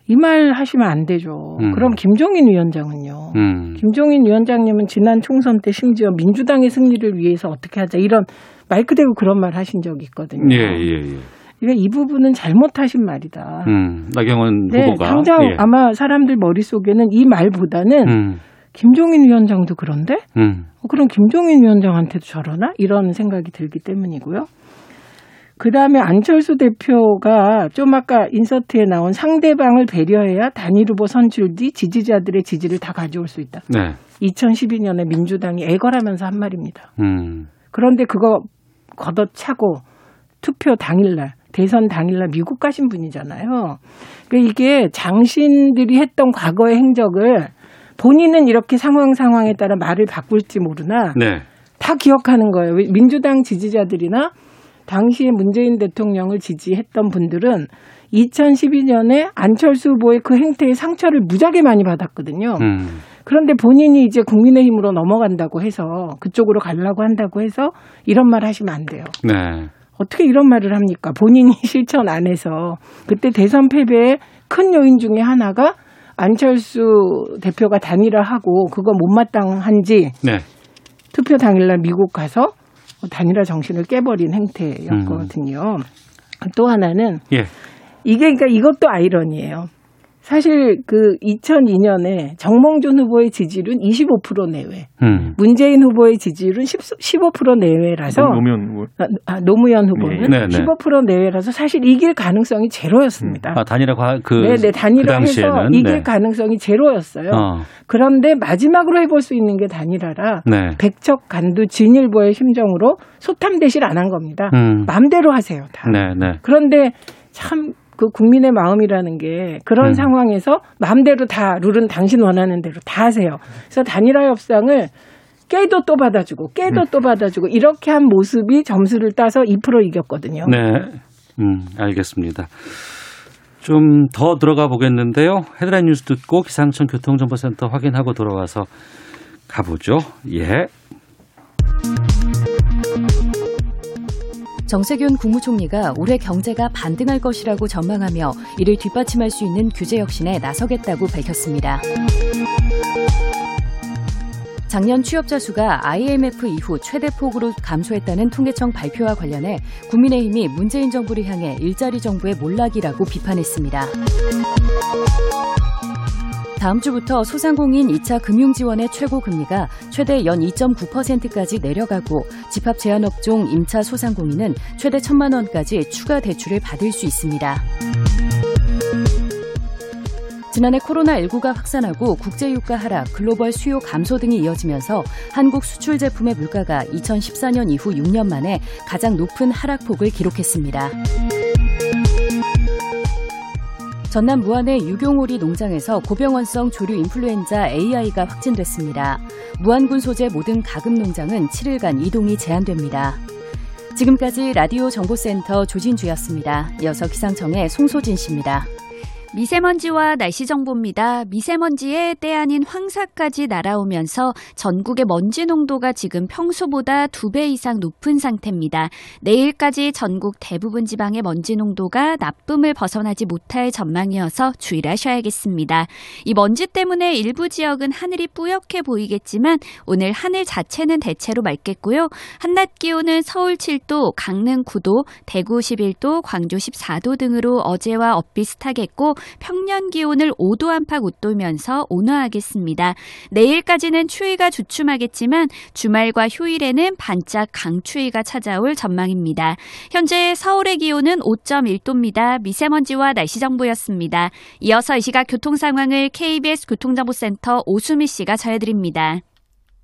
이 말 하시면 안 되죠. 음. 그럼 김종인 위원장은요. 음. 김종인 위원장님은 지난 총선 때 심지어 민주당의 승리를 위해서 어떻게 하자 이런 마이크 대고 그런 말 하신 적이 있거든요. 예, 예, 예. 그러니까 이 부분은 잘못하신 말이다. 음. 나경원 네, 후보가. 당장 예. 아마 사람들 머릿속에는 이 말보다는 음. 김종인 위원장도 그런데 음. 어, 그럼 김종인 위원장한테도 저러나 이런 생각이 들기 때문이고요. 그 다음에 안철수 대표가 좀 아까 인서트에 나온 상대방을 배려해야 단일 후보 선출 뒤 지지자들의 지지를 다 가져올 수 있다. 네. 2012년에 민주당이 애걸하면서 한 말입니다. 음. 그런데 그거 걷어차고 투표 당일날 대선 당일날 미국 가신 분이잖아요. 그러니까 이게 장신들이 했던 과거의 행적을 본인은 이렇게 상황 상황에 따라 말을 바꿀지 모르나 네. 다 기억하는 거예요. 왜 민주당 지지자들이나 당시에 문재인 대통령을 지지했던 분들은 2012년에 안철수 후보의 그 행태의 상처를 무지하게 많이 받았거든요. 음. 그런데 본인이 이제 국민의힘으로 넘어간다고 해서 그쪽으로 가려고 한다고 해서 이런 말 하시면 안 돼요. 네. 어떻게 이런 말을 합니까? 본인이 실천 안 해서 그때 대선 패배의 큰 요인 중에 하나가 안철수 대표가 단일화하고 그거 못마땅한지 네. 투표 당일날 미국 가서 단일화 정신을 깨버린 행태였거든요. 또 하나는 예. 이게 그러니까 이것도 아이러니예요. 사실 그 2002년에 정몽준 후보의 지지율은 25% 내외, 음. 문재인 후보의 지지율은 10, 15% 내외라서 노무현 후보. 아, 아, 노무현 후보는 네, 네. 15% 내외라서 사실 이길 가능성이 제로였습니다. 아, 단일화 과- 그, 네, 네, 그 단일화해서 당시에는. 이길 네. 가능성이 제로였어요. 어. 그런데 마지막으로 해볼 수 있는 게 단일화라 네. 백척 간두 진일보의 심정으로 소탐 대실 안 한 겁니다. 음. 마음대로 하세요. 다. 네, 네. 그런데 참 그 국민의 마음이라는 게 그런 음. 상황에서 마음대로 다 룰은 당신 원하는 대로 다 하세요. 그래서 단일화 협상을 깨도 또 받아주고 깨도 또 받아주고 이렇게 한 모습이 점수를 따서 2% 이겼거든요. 네. 음, 알겠습니다. 좀 더 들어가 보겠는데요. 헤드라인 뉴스 듣고 기상청 교통정보센터 확인하고 돌아와서 가보죠. 예. 정세균 국무총리가 올해 경제가 반등할 것이라고 전망하며 이를 뒷받침할 수 있는 규제 혁신에 나서겠다고 밝혔습니다. 작년 취업자 수가 IMF 이후 최대 폭으로 감소했다는 통계청 발표와 관련해 국민의힘이 문재인 정부를 향해 일자리 정부의 몰락이라고 비판했습니다. 다음 주부터 소상공인 2차 금융지원의 최고 금리가 최대 연 2.9%까지 내려가고 집합 제한업종 임차 소상공인은 최대 1천만 원까지 추가 대출을 받을 수 있습니다. 지난해 코로나19가 확산하고 국제유가 하락, 글로벌 수요 감소 등이 이어지면서 한국 수출 제품의 물가가 2014년 이후 6년 만에 가장 높은 하락폭을 기록했습니다. 전남 무안의 유경오리 농장에서 고병원성 조류 인플루엔자 AI가 확진됐습니다. 무안군 소재 모든 가금 농장은 7일간 이동이 제한됩니다. 지금까지 라디오 정보센터 조진주였습니다. 이어서 기상청의 송소진 씨입니다. 미세먼지와 날씨 정보입니다. 미세먼지에 때 아닌 황사까지 날아오면서 전국의 먼지 농도가 지금 평소보다 두 배 이상 높은 상태입니다. 내일까지 전국 대부분 지방의 먼지 농도가 나쁨을 벗어나지 못할 전망이어서 주의를 하셔야겠습니다. 이 먼지 때문에 일부 지역은 하늘이 뿌옇게 보이겠지만 오늘 하늘 자체는 대체로 맑겠고요. 한낮 기온은 서울 7도, 강릉 9도, 대구 11도, 광주 14도 등으로 어제와 엇비슷하겠고 평년 기온을 5도 안팎 웃돌면서 온화하겠습니다. 내일까지는 추위가 주춤하겠지만 주말과 휴일에는 반짝 강추위가 찾아올 전망입니다. 현재 서울의 기온은 5.1도입니다. 미세먼지와 날씨 정보였습니다. 이어서 이 시각 교통 상황을 KBS 교통정보센터 오수미 씨가 전해드립니다.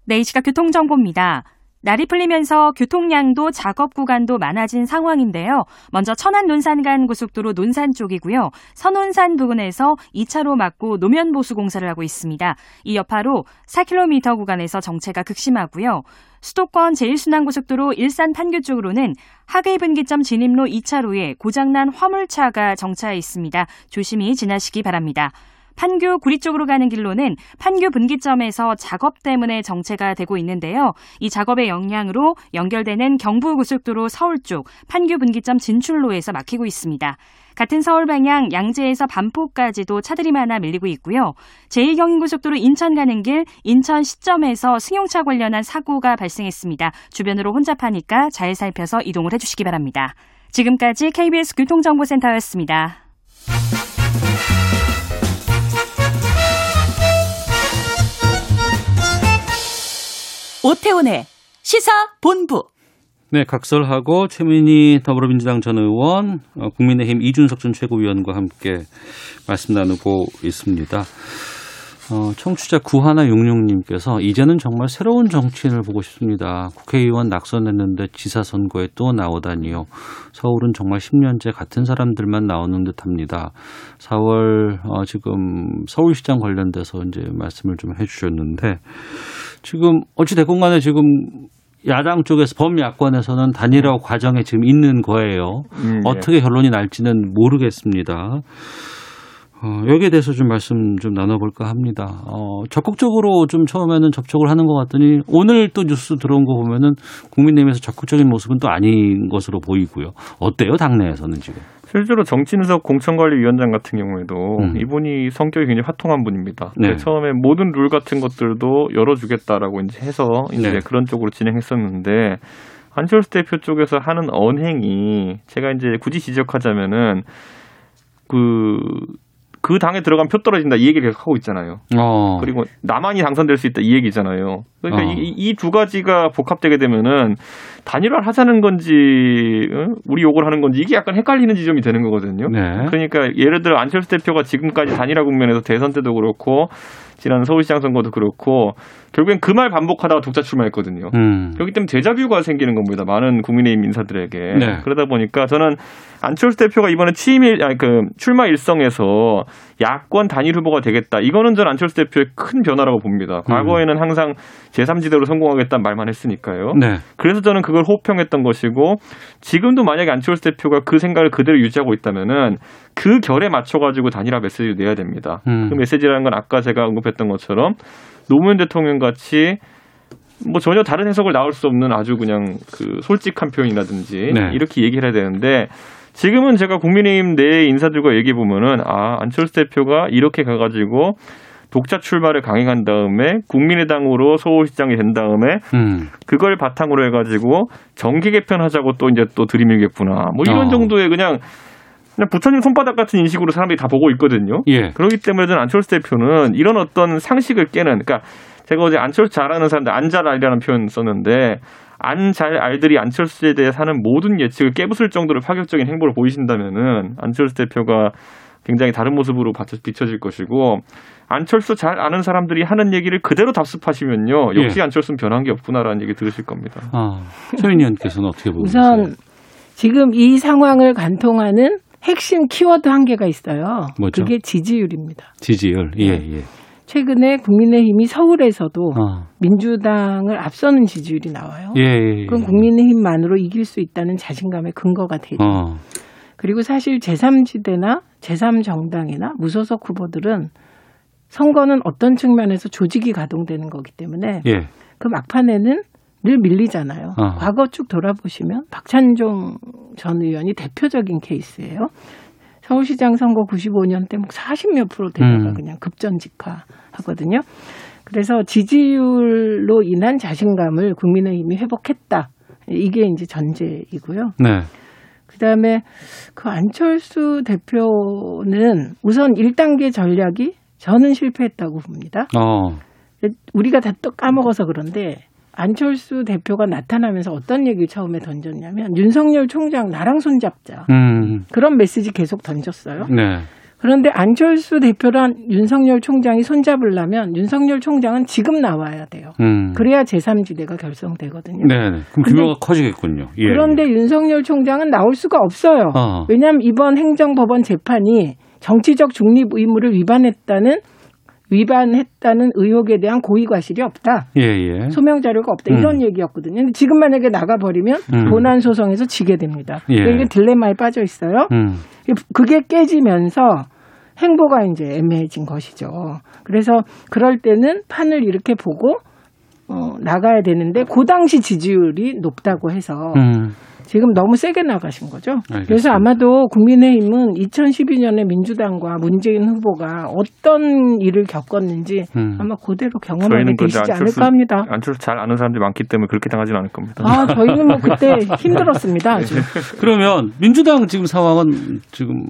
네, 이 시각 교통정보입니다. 날이 풀리면서 교통량도 작업 구간도 많아진 상황인데요. 먼저 천안 논산 간 고속도로 논산 쪽이고요. 선논산 부근에서 2차로 막고 노면 보수 공사를 하고 있습니다. 이 여파로 4km 구간에서 정체가 극심하고요. 수도권 제1순환고속도로 일산 판교 쪽으로는 하계 분기점 진입로 2차로에 고장난 화물차가 정차해 있습니다. 조심히 지나시기 바랍니다. 판교 구리 쪽으로 가는 길로는 판교 분기점에서 작업 때문에 정체가 되고 있는데요. 이 작업의 영향으로 연결되는 경부고속도로 서울 쪽 판교 분기점 진출로에서 막히고 있습니다. 같은 서울 방향 양재에서 반포까지도 차들이 많아 밀리고 있고요. 제1경인고속도로 인천 가는 길 인천 시점에서 승용차 관련한 사고가 발생했습니다. 주변으로 혼잡하니까 잘 살펴서 이동을 해주시기 바랍니다. 지금까지 KBS 교통정보센터였습니다. 오태훈의 시사 본부. 네, 각설하고 최민희 더불어민주당 전 의원, 어, 국민의힘 이준석 전 최고위원과 함께 말씀 나누고 있습니다. 어, 청취자 9166님께서 이제는 정말 새로운 정치인을 보고 싶습니다. 국회의원 낙선했는데 지사 선거에 또 나오다니요. 서울은 정말 10년째 같은 사람들만 나오는 듯 합니다. 4월, 어, 지금 서울시장 관련돼서 이제 말씀을 좀 해주셨는데, 지금 어찌 됐건 간에 지금 야당 쪽에서 범야권에서는 단일화 과정에 지금 있는 거예요. 음, 예. 어떻게 결론이 날지는 모르겠습니다. 어, 여기에 대해서 좀 말씀 좀 나눠볼까 합니다. 어, 적극적으로 좀 처음에는 접촉을 하는 것 같더니 오늘 또 뉴스 들어온 거 보면은 국민의힘에서 적극적인 모습은 또 아닌 것으로 보이고요. 어때요, 당내에서는 지금? 실제로 정진석 공천관리위원장 같은 경우에도 이분이 성격이 굉장히 화통한 분입니다. 음. 네. 처음에 모든 룰 같은 것들도 열어주겠다라고 이제 해서 이제 네. 그런 쪽으로 진행했었는데 안철수 대표 쪽에서 하는 언행이 제가 이제 굳이 지적하자면은 그, 그 당에 들어가면 표 떨어진다 이 얘기를 계속 하고 있잖아요. 어. 그리고 나만이 당선될 수 있다 이 얘기잖아요. 그러니까 어. 이두 가지가 복합되게 되면은 단일화를 하자는 건지 어? 우리 욕을 하는 건지 이게 약간 헷갈리는 지점이 되는 거거든요. 네. 그러니까 예를 들어 안철수 대표가 지금까지 단일화 국면에서 대선 때도 그렇고 지난 서울시장 선거도 그렇고 결국엔 그 말 반복하다가 독자 출마했거든요. 음. 그렇기 때문에 대자뷰가 생기는 겁니다. 많은 국민의힘 인사들에게. 네. 그러다 보니까 저는 안철수 대표가 이번에 취임일, 아니, 그, 출마 일성에서 야권 단일 후보가 되겠다. 이거는 전 안철수 대표의 큰 변화라고 봅니다. 과거에는 항상 제3지대로 성공하겠다는 말만 했으니까요. 네. 그래서 저는 그걸 호평했던 것이고 지금도 만약에 안철수 대표가 그 생각을 그대로 유지하고 있다면은 그 결에 맞춰가지고 단일화 메시지를 내야 됩니다. 음. 그 메시지라는 건 아까 제가 언급했던 것처럼 노무현 대통령 같이 뭐 전혀 다른 해석을 나올 수 없는 아주 그냥 그 솔직한 표현이라든지 네. 이렇게 얘기를 해야 되는데 지금은 제가 국민의힘 내 인사들과 얘기해 보면은 아 안철수 대표가 이렇게 가가지고 독자 출마를 강행한 다음에 국민의당으로 서울시장이 된 다음에 음. 그걸 바탕으로 해가지고 정기 개편하자고 또 이제 또 들이밀겠구나 뭐 이런 어. 정도의 그냥 그냥 부처님 손바닥 같은 인식으로 사람들이 다 보고 있거든요. 예. 그렇기 때문에 저는 안철수 대표는 이런 어떤 상식을 깨는, 그러니까 제가 어제 안철수 잘하는 사람들 안잘 알이라는 표현 썼는데 안 잘 알들이 안철수에 대해 하는 모든 예측을 깨부술 정도로 파격적인 행보를 보이신다면은 안철수 대표가 굉장히 다른 모습으로 비춰질 것이고 안철수 잘 아는 사람들이 하는 얘기를 그대로 답습하시면요 역시 예. 안철수는 변한 게 없구나라는 얘기 들으실 겁니다. 아, 최민희 의원께서는 어떻게 보세요? 우선 지금 이 상황을 관통하는 핵심 키워드 한 개가 있어요. 뭐죠? 그게 지지율입니다. 지지율. 예, 예. 최근에 국민의힘이 서울에서도 어. 민주당을 앞서는 지지율이 나와요. 예, 예, 예. 그건 국민의힘만으로 이길 수 있다는 자신감의 근거가 되죠. 어. 그리고 사실 제3지대나 제3정당이나 무소속 후보들은 선거는 어떤 측면에서 조직이 가동되는 거기 때문에 예. 그 막판에는 늘 밀리잖아요. 어. 과거 쭉 돌아보시면 박찬종 전 의원이 대표적인 케이스예요. 서울시장 선거 95년 때막 40몇 프로 되다가 음. 그냥 급전직하 하거든요. 그래서 지지율로 인한 자신감을 국민의힘이 회복했다. 이게 이제 전제이고요. 네. 그다음에 그 안철수 대표는 우선 1단계 전략이 저는 실패했다고 봅니다. 어. 우리가 다 또 까먹어서 그런데 안철수 대표가 나타나면서 어떤 얘기를 처음에 던졌냐면 윤석열 총장 나랑 손잡자 음. 그런 메시지 계속 던졌어요. 네. 그런데 안철수 대표랑 윤석열 총장이 손잡으려면 윤석열 총장은 지금 나와야 돼요. 음. 그래야 제3지대가 결성되거든요. 네, 네. 그럼 규모가 커지겠군요. 예. 그런데 윤석열 총장은 나올 수가 없어요. 어. 왜냐하면 이번 행정법원 재판이 정치적 중립 의무를 위반했다는 위반했다는 의혹에 대한 고의 과실이 없다. 예, 예. 소명 자료가 없다 음. 이런 얘기였거든요. 근데 지금 만약에 나가 버리면 음. 본안 소송에서 지게 됩니다. 예. 그러니까 이게 딜레마에 빠져 있어요. 음. 그게 깨지면서 행보가 이제 애매해진 것이죠. 그래서 그럴 때는 판을 이렇게 보고 어, 나가야 되는데 그 당시 지지율이 높다고 해서 음. 지금 너무 세게 나가신 거죠. 알겠습니다. 그래서 아마도 국민의힘은 2012년에 민주당과 문재인 후보가 어떤 일을 겪었는지 음. 아마 그대로 경험하게 되시지 안철수, 않을까 합니다. 안철수 잘 아는 사람들이 많기 때문에 그렇게 당하지는 않을 겁니다. 아, 저희는 뭐 그때 힘들었습니다. 아주. 그러면 민주당 지금 상황은 지금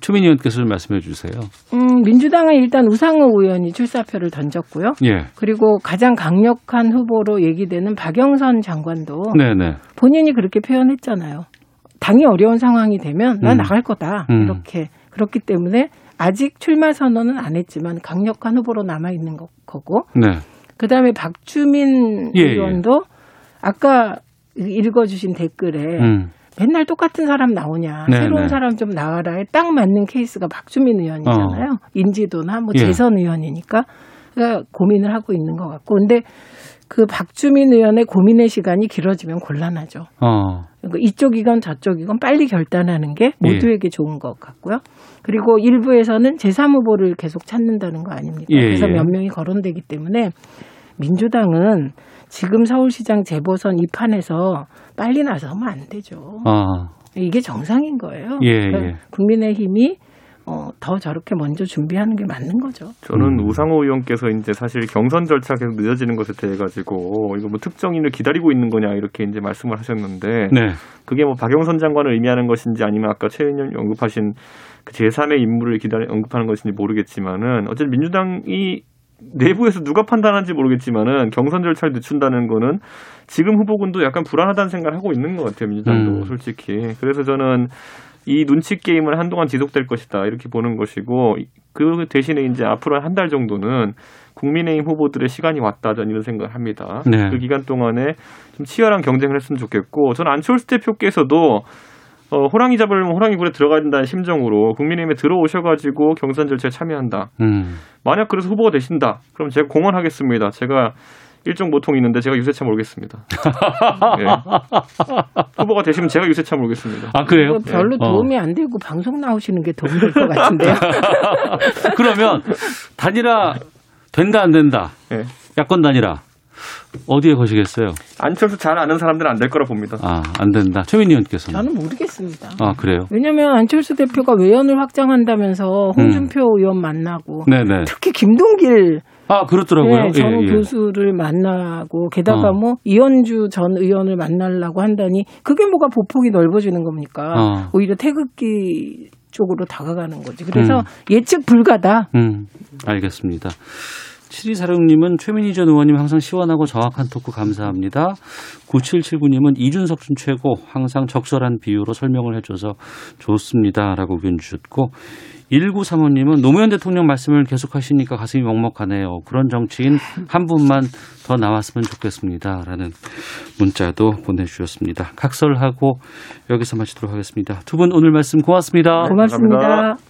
최민희 의원께서 좀 말씀해 주세요. 음, 민주당은 일단 우상호 의원이 출사표를 던졌고요. 예. 그리고 가장 강력한 후보로 얘기되는 박영선 장관도 네네. 본인이 그렇게 표현했 잖아요. 당이 어려운 상황이 되면 난 음. 나갈 거다. 음. 이렇게 그렇기 때문에 아직 출마 선언은 안 했지만 강력한 후보로 남아 있는 거- 거고. 네. 그다음에 박주민 예, 의원도 아까 읽어 주신 댓글에 음. 맨날 똑같은 사람 나오냐 네, 새로운 네. 사람 좀 나와라에 딱 맞는 케이스가 박주민 의원이잖아요. 인지도나 뭐 어. 예. 재선 의원이니까 그러니까 고민을 하고 있는 것 같고 근데 그 박주민 의원의 고민의 시간이 길어지면 곤란하죠. 어. 그러니까 이쪽이건 저쪽이건 빨리 결단하는 게 모두에게 좋은 것 같고요. 그리고 일부에서는 제3 후보를 계속 찾는다는 거 아닙니까? 예, 그래서 예. 몇 명이 거론되기 때문에 민주당은 지금 서울시장 재보선 이 판에서 빨리 나서면 안 되죠. 아. 이게 정상인 거예요. 예, 그러니까 예. 국민의힘이 어, 더 저렇게 먼저 준비하는 게 맞는 거죠. 저는 우상호 의원께서 이제 사실 경선 절차가 계속 늦어지는 것에 대해 가지고 이거 뭐 특정인을 기다리고 있는 거냐 이렇게 이제 말씀을 하셨는데 네. 그게 뭐 박영선 장관을 의미하는 것인지 아니면 아까 최 의원 언급하신 그 제3의 인물을 기다리 언급하는 것인지 모르겠지만은 어쨌든 민주당이 내부에서 누가 판단하는지 모르겠지만은 경선 절차를 늦춘다는 거는 지금 후보군도 약간 불안하다는 생각을 하고 있는 것 같아요 민주당도 음. 솔직히 그래서 저는 이 눈치 게임은 한동안 지속될 것이다 이렇게 보는 것이고 그 대신에 이제 앞으로 한 달 정도는 국민의힘 후보들의 시간이 왔다 저는 이런 생각을 합니다. 네. 그 기간 동안에 좀 치열한 경쟁을 했으면 좋겠고 저는 안철수 대표께서도 어, 호랑이 잡으려면 호랑이 굴에 들어가야 된다는 심정으로 국민의힘에 들어오셔가지고 경선 절차에 참여한다. 음. 만약 그래서 후보가 되신다. 그럼 제가 공언하겠습니다. 제가 일종 모통이 있는데 제가 유세차 몰겠습니다. 예. 후보가 되시면 제가 유세차 몰겠습니다. 아, 그래요? 별로 어. 도움이 안 되고 방송 나오시는 게 도움이 될 것 같은데요. 그러면 단일화 된다 안 된다. 예. 야권 단일화 어디에 거시겠어요? 안철수 잘 아는 사람들은 안 될 거라 봅니다. 아, 안 된다. 최민희 의원께서는. 저는 모르겠습니다. 아, 그래요? 왜냐하면 안철수 대표가 외연을 확장한다면서 홍준표 의원 만나고 음. 네네. 특히 김동길 아, 그렇더라고요. 네, 전 예, 예. 교수를 만나고 게다가 어. 뭐 이현주 전 의원을 만나려고 한다니 그게 뭐가 보폭이 넓어지는 겁니까? 어. 오히려 태극기 쪽으로 다가가는 거지. 그래서 음. 예측 불가다. 음, 알겠습니다. 7246님은 최민희 전 의원님 항상 시원하고 정확한 토크 감사합니다. 9779님은 이준석 준 최고 항상 적절한 비유로 설명을 해줘서 좋습니다. 라고 의견 주셨고 1935님은 노무현 대통령 말씀을 계속하시니까 가슴이 먹먹하네요. 그런 정치인 한 분만 더 나왔으면 좋겠습니다. 라는 문자도 보내주셨습니다. 각설하고 여기서 마치도록 하겠습니다. 두 분 오늘 말씀 고맙습니다. 고맙습니다.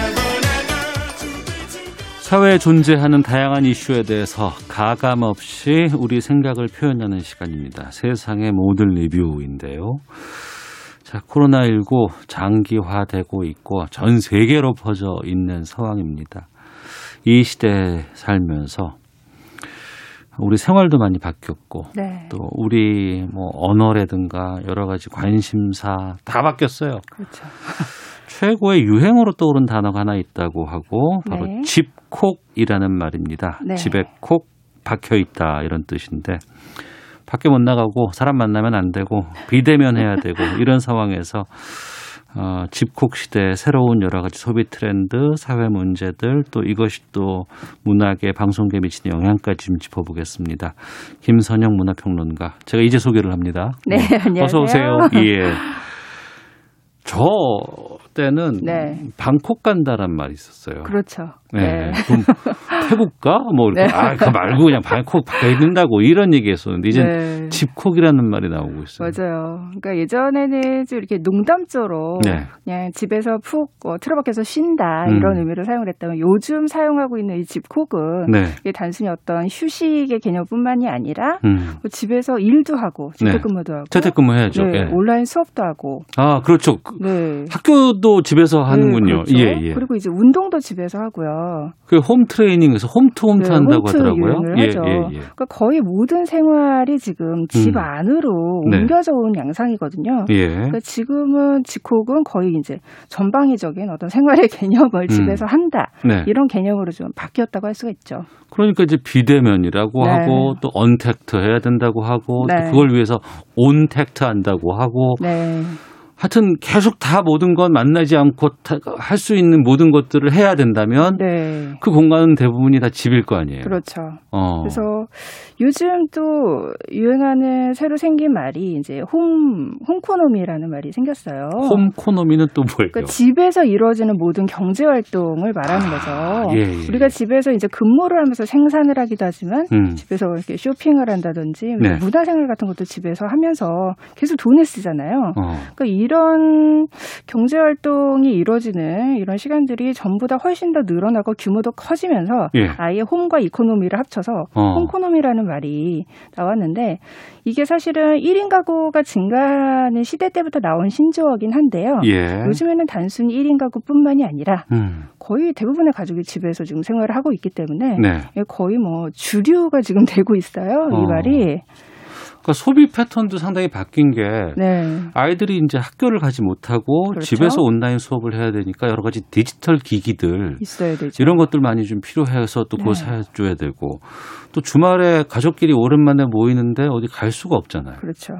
사회에 존재하는 다양한 이슈에 대해서 가감 없이 우리 생각을 표현하는 시간입니다. 세상의 모든 리뷰인데요. 자, 코로나19 장기화되고 있고 전 세계로 퍼져 있는 상황입니다. 이 시대에 살면서 우리 생활도 많이 바뀌었고 네. 또 우리 뭐 언어라든가 여러 가지 관심사 다 바뀌었어요. 그렇죠. 최고의 유행어로 떠오른 단어가 하나 있다고 하고 바로 네. 집콕이라는 말입니다. 네. 집에 콕 박혀 있다 이런 뜻인데 밖에 못 나가고 사람 만나면 안 되고 비대면 해야 되고 이런 상황에서 어, 집콕 시대 새로운 여러 가지 소비 트렌드, 사회 문제들 또 이것이 또 문학의 방송계에 미치는 영향까지 좀 짚어보겠습니다. 김선영 문화평론가 제가 이제 소개를 합니다. 네, 안녕하세요. 어서 오세요. 예. 저 때는 네. 방콕 간다란 말이 있었어요. 그렇죠. 네. 그럼 태국 가? 뭐 이렇게 네. 아, 그 말고 그냥 방콕 박혀 있는다고 이런 얘기 했었는데 이제 네. 집콕이라는 말이 나오고 있어요. 맞아요. 그러니까 예전에는 좀 이렇게 농담조로 네. 그냥 집에서 푹 어, 틀어박혀서 쉰다 음. 이런 의미로 사용을 했다면 요즘 사용하고 있는 이 집콕은 네. 이게 단순히 어떤 휴식의 개념뿐만이 아니라 음. 뭐 집에서 일도 하고 네. 재택근무도 하고 재택근무 해야죠. 네, 예. 온라인 수업도 하고 아, 그렇죠. 그 네. 학교 도 집에서 하는군요. 네, 그렇죠. 예, 예. 그리고 이제 운동도 집에서 하고요. 그 홈 트레이닝에서 홈투 홈투 네, 한다고 홈트 하더라고요. 예, 하죠. 예, 예. 그러니까 거의 모든 생활이 지금 집 음. 안으로 네. 옮겨져 온 양상이거든요. 예. 그러니까 지금은 집콕은 거의 이제 전방위적인 어떤 생활의 개념을 음. 집에서 한다. 네. 이런 개념으로 좀 바뀌었다고 할 수가 있죠. 그러니까 이제 비대면이라고 네. 하고 또 언택트 해야 된다고 하고 네. 또 그걸 위해서 온택트 한다고 하고 네. 하여튼 계속 다 모든 건 만나지 않고 할 수 있는 모든 것들을 해야 된다면 네. 그 공간은 대부분이 다 집일 거 아니에요. 그렇죠. 어. 그래서 요즘 또 유행하는 새로 생긴 말이 이제 홈 홈코노미라는 말이 생겼어요. 홈코노미는 또 뭐예요? 그러니까 집에서 이루어지는 모든 경제 활동을 말하는 거죠. 예, 예. 우리가 집에서 이제 근무를 하면서 생산을 하기도 하지만 음. 집에서 이렇게 쇼핑을 한다든지 네. 문화생활 같은 것도 집에서 하면서 계속 돈을 쓰잖아요. 어. 그러니까 이런 경제 활동이 이루어지는 이런 시간들이 전보다 훨씬 더 늘어나고 규모도 커지면서 예. 아예 홈과 이코노미를 합쳐서 어. 홈코노미라는 말이 나왔는데 이게 사실은 1인 가구가 증가하는 시대 때부터 나온 신조어긴 한데요. 예. 요즘에는 단순히 1인 가구뿐만이 아니라 음. 거의 대부분의 가족이 집에서 지금 생활을 하고 있기 때문에 네. 거의 뭐 주류가 지금 되고 있어요. 어. 이 말이. 그러니까 소비 패턴도 상당히 바뀐 게 네. 아이들이 이제 학교를 가지 못하고 그렇죠. 집에서 온라인 수업을 해야 되니까 여러 가지 디지털 기기들. 이런 것들 많이 좀 필요해서 또 그거 네. 사줘야 되고 또 주말에 가족끼리 오랜만에 모이는데 어디 갈 수가 없잖아요. 그렇죠.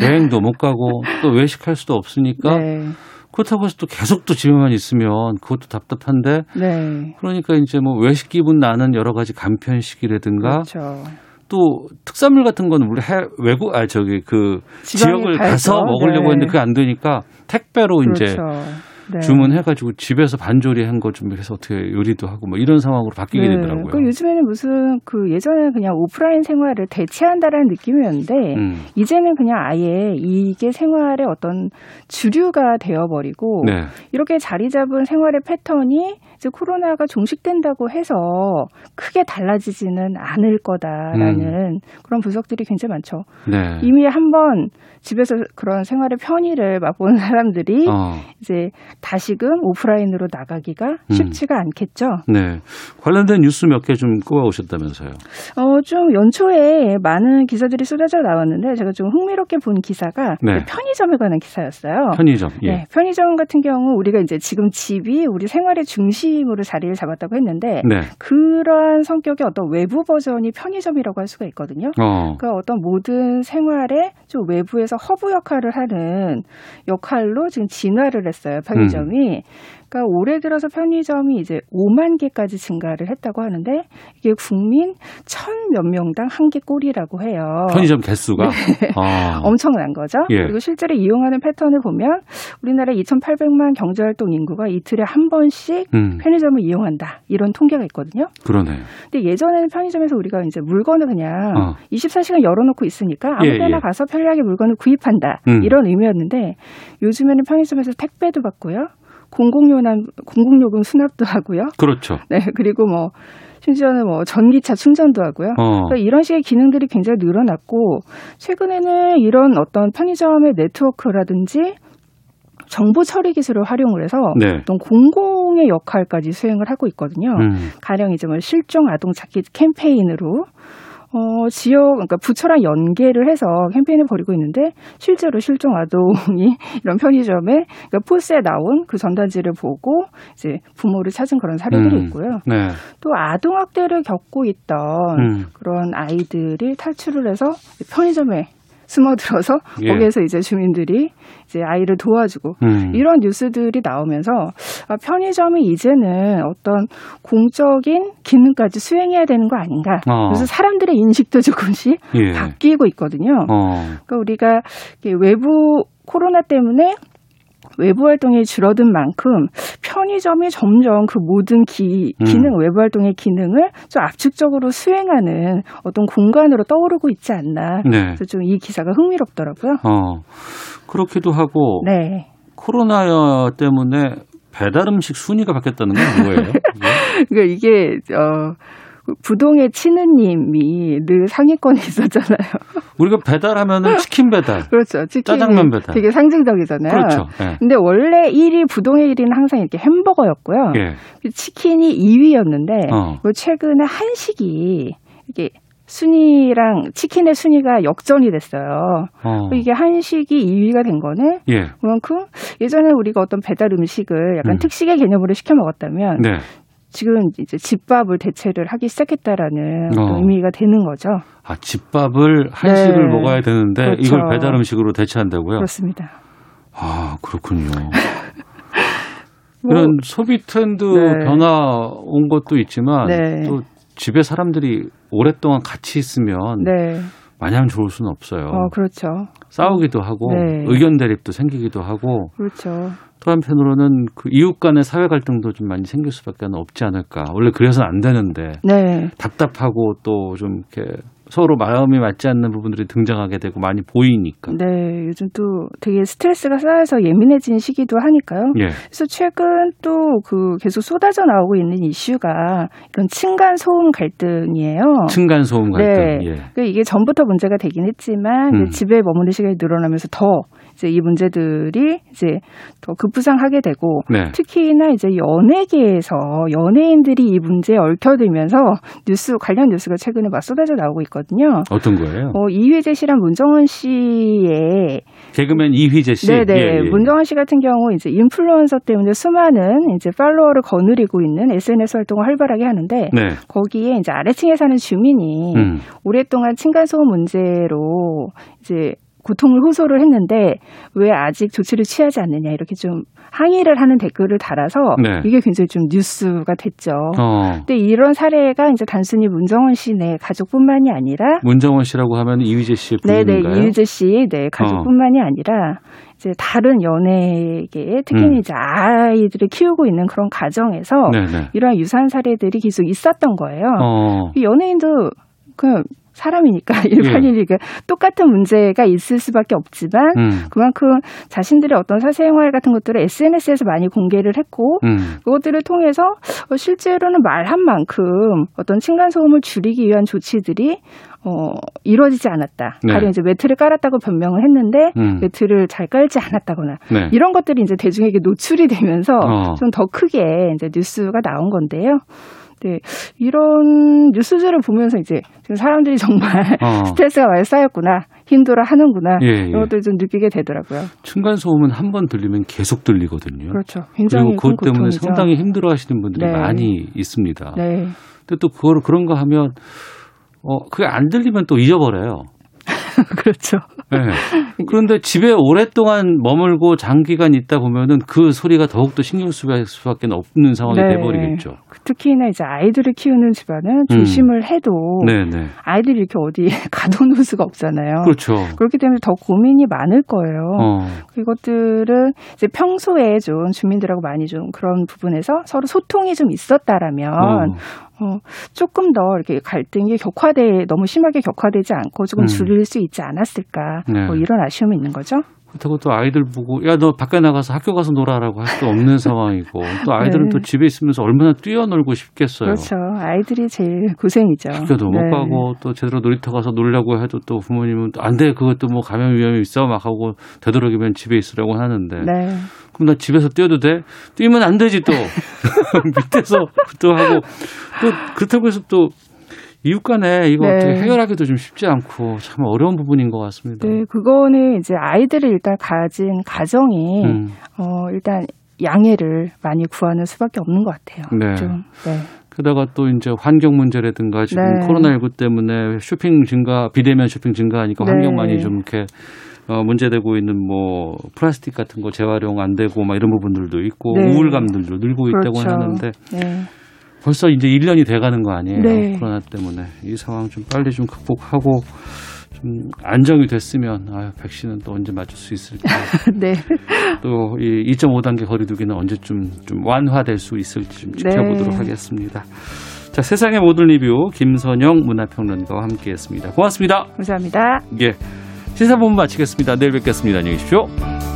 여행도 못 가고 또 외식할 수도 없으니까 네. 그렇다고 해서 또 계속 또 집에만 있으면 그것도 답답한데 네. 그러니까 이제 뭐 외식 기분 나는 여러 가지 간편식이라든가 그렇죠. 또 특산물 같은 건 우리 해, 외국 아 저기 그 지역을. 가서 먹으려고 네. 했는데 그게 안 되니까 택배로 이제 그렇죠. 네. 주문해가지고 집에서 반조리한 거 좀 해서 어떻게 요리도 하고 뭐 이런 상황으로 바뀌게 되더라고요. 그 요즘에는 무슨 그 예전에는 그냥 오프라인 생활을 대체한다라는 느낌이었는데 음. 이제는 그냥 아예 이게 생활의 어떤 주류가 되어버리고 네. 이렇게 자리 잡은 생활의 패턴이 이제 코로나가 종식된다고 해서 크게 달라지지는 않을 거다라는 그런 분석들이 굉장히 많죠. 음. 네. 이미 한번 집에서 그런 생활의 편의를 맛본 사람들이 어. 이제 다시금 오프라인으로 나가기가 음. 쉽지가 않겠죠. 네. 관련된 뉴스 몇 개 좀 꼽아 오셨다면서요. 어, 좀 연초에 많은 기사들이 쏟아져 나왔는데 제가 좀 흥미롭게 본 기사가 네. 편의점에 관한 기사였어요. 편의점. 예. 네, 편의점 같은 경우 우리가 이제 지금 집이 우리 생활의 중심 으로 자리를 잡았다고 했는데 네. 그러한 성격의 어떤 외부 버전이 편의점이라고 할 수가 있거든요. 어. 그러니까 어떤 모든 생활에 좀 외부에서 허브 역할을 하는 역할로 지금 진화를 했어요. 편의점이. 그러니까 올해 들어서 편의점이 이제 5만 개까지 증가를 했다고 하는데 이게 국민 천 몇 명당 한 개 꼴이라고 해요. 편의점 개수가 네. 아. 엄청난 거죠. 예. 그리고 실제로 이용하는 패턴을 보면 우리나라 2,800만 경제활동 인구가 이틀에 한 번씩 음. 편의점을 이용한다. 이런 통계가 있거든요. 그러네. 근데 예전에는 편의점에서 우리가 이제 물건을 그냥 어. 24시간 열어놓고 있으니까 아무 예, 때나 예. 가서 편리하게 물건을 구입한다. 음. 이런 의미였는데 요즘에는 편의점에서 택배도 받고요. 공공요금, 공공요금 수납도 하고요. 그렇죠. 네, 그리고 뭐 심지어는 뭐 전기차 충전도 하고요. 어. 그러니까 이런 식의 기능들이 굉장히 늘어났고 최근에는 이런 어떤 편의점의 네트워크라든지 정보 처리 기술을 활용을 해서 네. 어떤 공공의 역할까지 수행을 하고 있거든요. 음. 가령 이제 뭐 실종 아동 찾기 캠페인으로 어, 지역, 그러니까 부처랑 연계를 해서 캠페인을 벌이고 있는데 실제로 실종 아동이 이런 편의점에 그러니까 포스에 나온 그 전단지를 보고 이제 부모를 찾은 그런 사례들이 음. 있고요. 네. 또 아동학대를 겪고 있던 음. 그런 아이들이 탈출을 해서 편의점에 숨어들어서 예. 거기에서 이제 주민들이 이제 아이를 도와주고 음. 이런 뉴스들이 나오면서 아, 편의점이 이제는 어떤 공적인 기능까지 수행해야 되는 거 아닌가. 어. 그래서 사람들의 인식도 조금씩 예. 바뀌고 있거든요. 어. 그러니까 우리가 외부 코로나 때문에 외부 활동이 줄어든 만큼 편의점이 점점 그 모든 기, 음. 기능, 외부 활동의 기능을 좀 압축적으로 수행하는 어떤 공간으로 떠오르고 있지 않나. 네. 그래서 좀 이 기사가 흥미롭더라고요. 어. 그렇기도 하고 네. 코로나 때문에 배달 음식 순위가 바뀌었다는 건 뭐예요? 그러니까 이게 어 부동의 치느님이 늘 상위권에 있었잖아요. 우리가 배달하면은 치킨 배달. 그렇죠. 치킨이 짜장면 배달. 되게 상징적이잖아요. 그렇죠. 예. 근데 원래 1위 부동의 1위는 항상 이렇게 햄버거였고요. 예. 치킨이 2위였는데 어. 최근에 한식이 이게 순위랑 치킨의 순위가 역전이 됐어요. 어. 이게 한식이 2위가 된 거는 예. 그만큼 예전에 우리가 어떤 배달 음식을 약간 음. 특식의 개념으로 시켜 먹었다면 네. 지금 이제 집밥을 대체를 하기 시작했다라는 어. 의미가 되는 거죠. 아, 집밥을 한식을 네. 먹어야 되는데 그렇죠. 이걸 배달 음식으로 대체한다고요? 그렇습니다. 아, 그렇군요. 뭐, 이런 소비 트렌드 네. 변화 온 것도 있지만 네. 또 집에 사람들이 오랫동안 같이 있으면 네. 마냥 좋을 수는 없어요. 어, 그렇죠. 싸우기도 하고 네. 의견 대립도 생기기도 하고 그렇죠. 또 한편으로는 그 이웃 간의 사회 갈등도 좀 많이 생길 수밖에 없지 않을까. 원래 그래서는 안 되는데 네. 답답하고 또 좀 이렇게 서로 마음이 맞지 않는 부분들이 등장하게 되고 많이 보이니까. 네, 요즘 또 되게 스트레스가 쌓여서 예민해진 시기도 하니까요. 예. 그래서 최근 또 그 계속 쏟아져 나오고 있는 이슈가 이런 층간 소음 갈등이에요. 층간 소음 갈등. 네. 예. 그러니까 이게 전부터 문제가 되긴 했지만 음. 집에 머무는 시간이 늘어나면서 더 이제 이 문제들이 이제 더 급부상하게 되고 네. 특히나 이제 연예계에서 연예인들이 이 문제에 얽혀들면서 뉴스 관련 뉴스가 최근에 막 쏟아져 나오고 있거든요. 어떤 거예요? 어, 이휘재 씨랑 문정원 씨의 개그맨 이휘재 씨. 네네. 예, 예. 문정원 씨 같은 경우 이제 인플루언서 때문에 수많은 이제 팔로워를 거느리고 있는 SNS 활동을 활발하게 하는데 네. 거기에 이제 아래층에 사는 주민이 음. 오랫동안 층간소음 문제로 이제 고통을 호소를 했는데 왜 아직 조치를 취하지 않느냐 이렇게 좀 항의를 하는 댓글을 달아서 네. 이게 굉장히 좀 뉴스가 됐죠. 어. 근데 이런 사례가 이제 단순히 문정원 씨네 가족뿐만이 아니라 문정원 씨라고 하면 이휘재 씨의 네네 부인인가요? 이유재 씨, 네 가족뿐만이 아니라 이제 다른 연예계 특히 음. 이제 아이들을 키우고 있는 그런 가정에서 네네. 이러한 유사한 사례들이 계속 있었던 거예요. 어. 이 연예인도 그 사람이니까 일반인이니까 똑같은 문제가 있을 수밖에 없지만 음. 그만큼 자신들의 어떤 사생활 같은 것들을 SNS에서 많이 공개를 했고 음. 그것들을 통해서 어, 실제로는 말한 만큼 어떤 층간 소음을 줄이기 위한 조치들이 어, 이루어지지 않았다. 네. 가령 이제 매트를 깔았다고 변명을 했는데 음. 매트를 잘 깔지 않았다거나 네. 이런 것들이 이제 대중에게 노출이 되면서 어. 좀더 크게 이제 뉴스가 나온 건데요. 네, 이런 뉴스들을 보면서 이제 지금 사람들이 정말 어. 스트레스가 많이 쌓였구나, 힘들어 하는구나, 예, 예. 이런 것들 좀 느끼게 되더라고요. 층간 소음은 한 번 들리면 계속 들리거든요. 그렇죠. 굉장히 그리고 그것 큰 때문에 고통이죠. 상당히 힘들어 하시는 분들이 네. 많이 있습니다. 네. 근데 또 그걸 그런 거 하면 어 그게 안 들리면 또 잊어버려요. 그렇죠. 네. 그런데 집에 오랫동안 머물고 장기간 있다 보면은 그 소리가 더욱더 신경 쓰일 수밖에 없는 상황이 네. 돼버리겠죠. 특히나 이제 아이들을 키우는 집안은 조심을 해도 음. 네네. 아이들이 이렇게 어디 가둬놓을 수가 없잖아요. 그렇죠. 그렇기 때문에 더 고민이 많을 거예요. 어. 이것들은 이제 평소에 좀 주민들하고 많이 좀 그런 부분에서 서로 소통이 좀 있었다라면 어, 조금 더 이렇게 갈등이 격화돼 너무 심하게 격화되지 않고 조금 음. 줄일 수 있지 않았을까 네. 뭐 이런 아쉬움이 있는 거죠. 그렇다고 또 아이들 보고 야 너 밖에 나가서 학교 가서 놀아라고 할 수도 없는 상황이고 또 아이들은 네. 또 집에 있으면서 얼마나 뛰어놀고 싶겠어요. 그렇죠. 아이들이 제일 고생이죠. 학교도 네. 못 가고 또 제대로 놀이터 가서 놀려고 해도 또 부모님은 안 돼 그것도 뭐 감염 위험이 있어 막 하고 되도록이면 집에 있으라고 하는데 네. 그럼 나 집에서 뛰어도 돼? 뛰면 안 되지 또 밑에서 또 하고 또 그렇다고 해서 또 이웃 간에 이거 네. 어떻게 해결하기도 좀 쉽지 않고 참 어려운 부분인 것 같습니다. 네, 그거는 이제 아이들을 일단 가진 가정이 음. 어 일단 양해를 많이 구하는 수밖에 없는 것 같아요. 네. 좀 네. 게다가 또 이제 환경 문제라든가 지금 네. 코로나19 때문에 쇼핑 증가, 비대면 쇼핑 증가하니까 네. 환경 많이 좀 이렇게 어, 문제되고 있는 뭐 플라스틱 같은 거 재활용 안 되고 막 이런 부분들도 있고 네. 우울감들도 늘고 있다고 그렇죠. 하는데 네. 벌써 이제 1년이 돼 가는 거 아니에요. 네. 코로나 때문에. 이 상황 좀 빨리 좀 극복하고 좀 안정이 됐으면 아유, 백신은 또 언제 맞을 수 있을까. 네. 또 이 2.5단계 거리두기는 언제쯤 좀 완화될 수 있을지 좀 지켜보도록 네. 하겠습니다. 자, 세상의 모든 리뷰 김선영 문화평론가와 함께했습니다. 고맙습니다. 감사합니다. 예. 시사본부 마치겠습니다. 내일 뵙겠습니다. 안녕히 계십시오.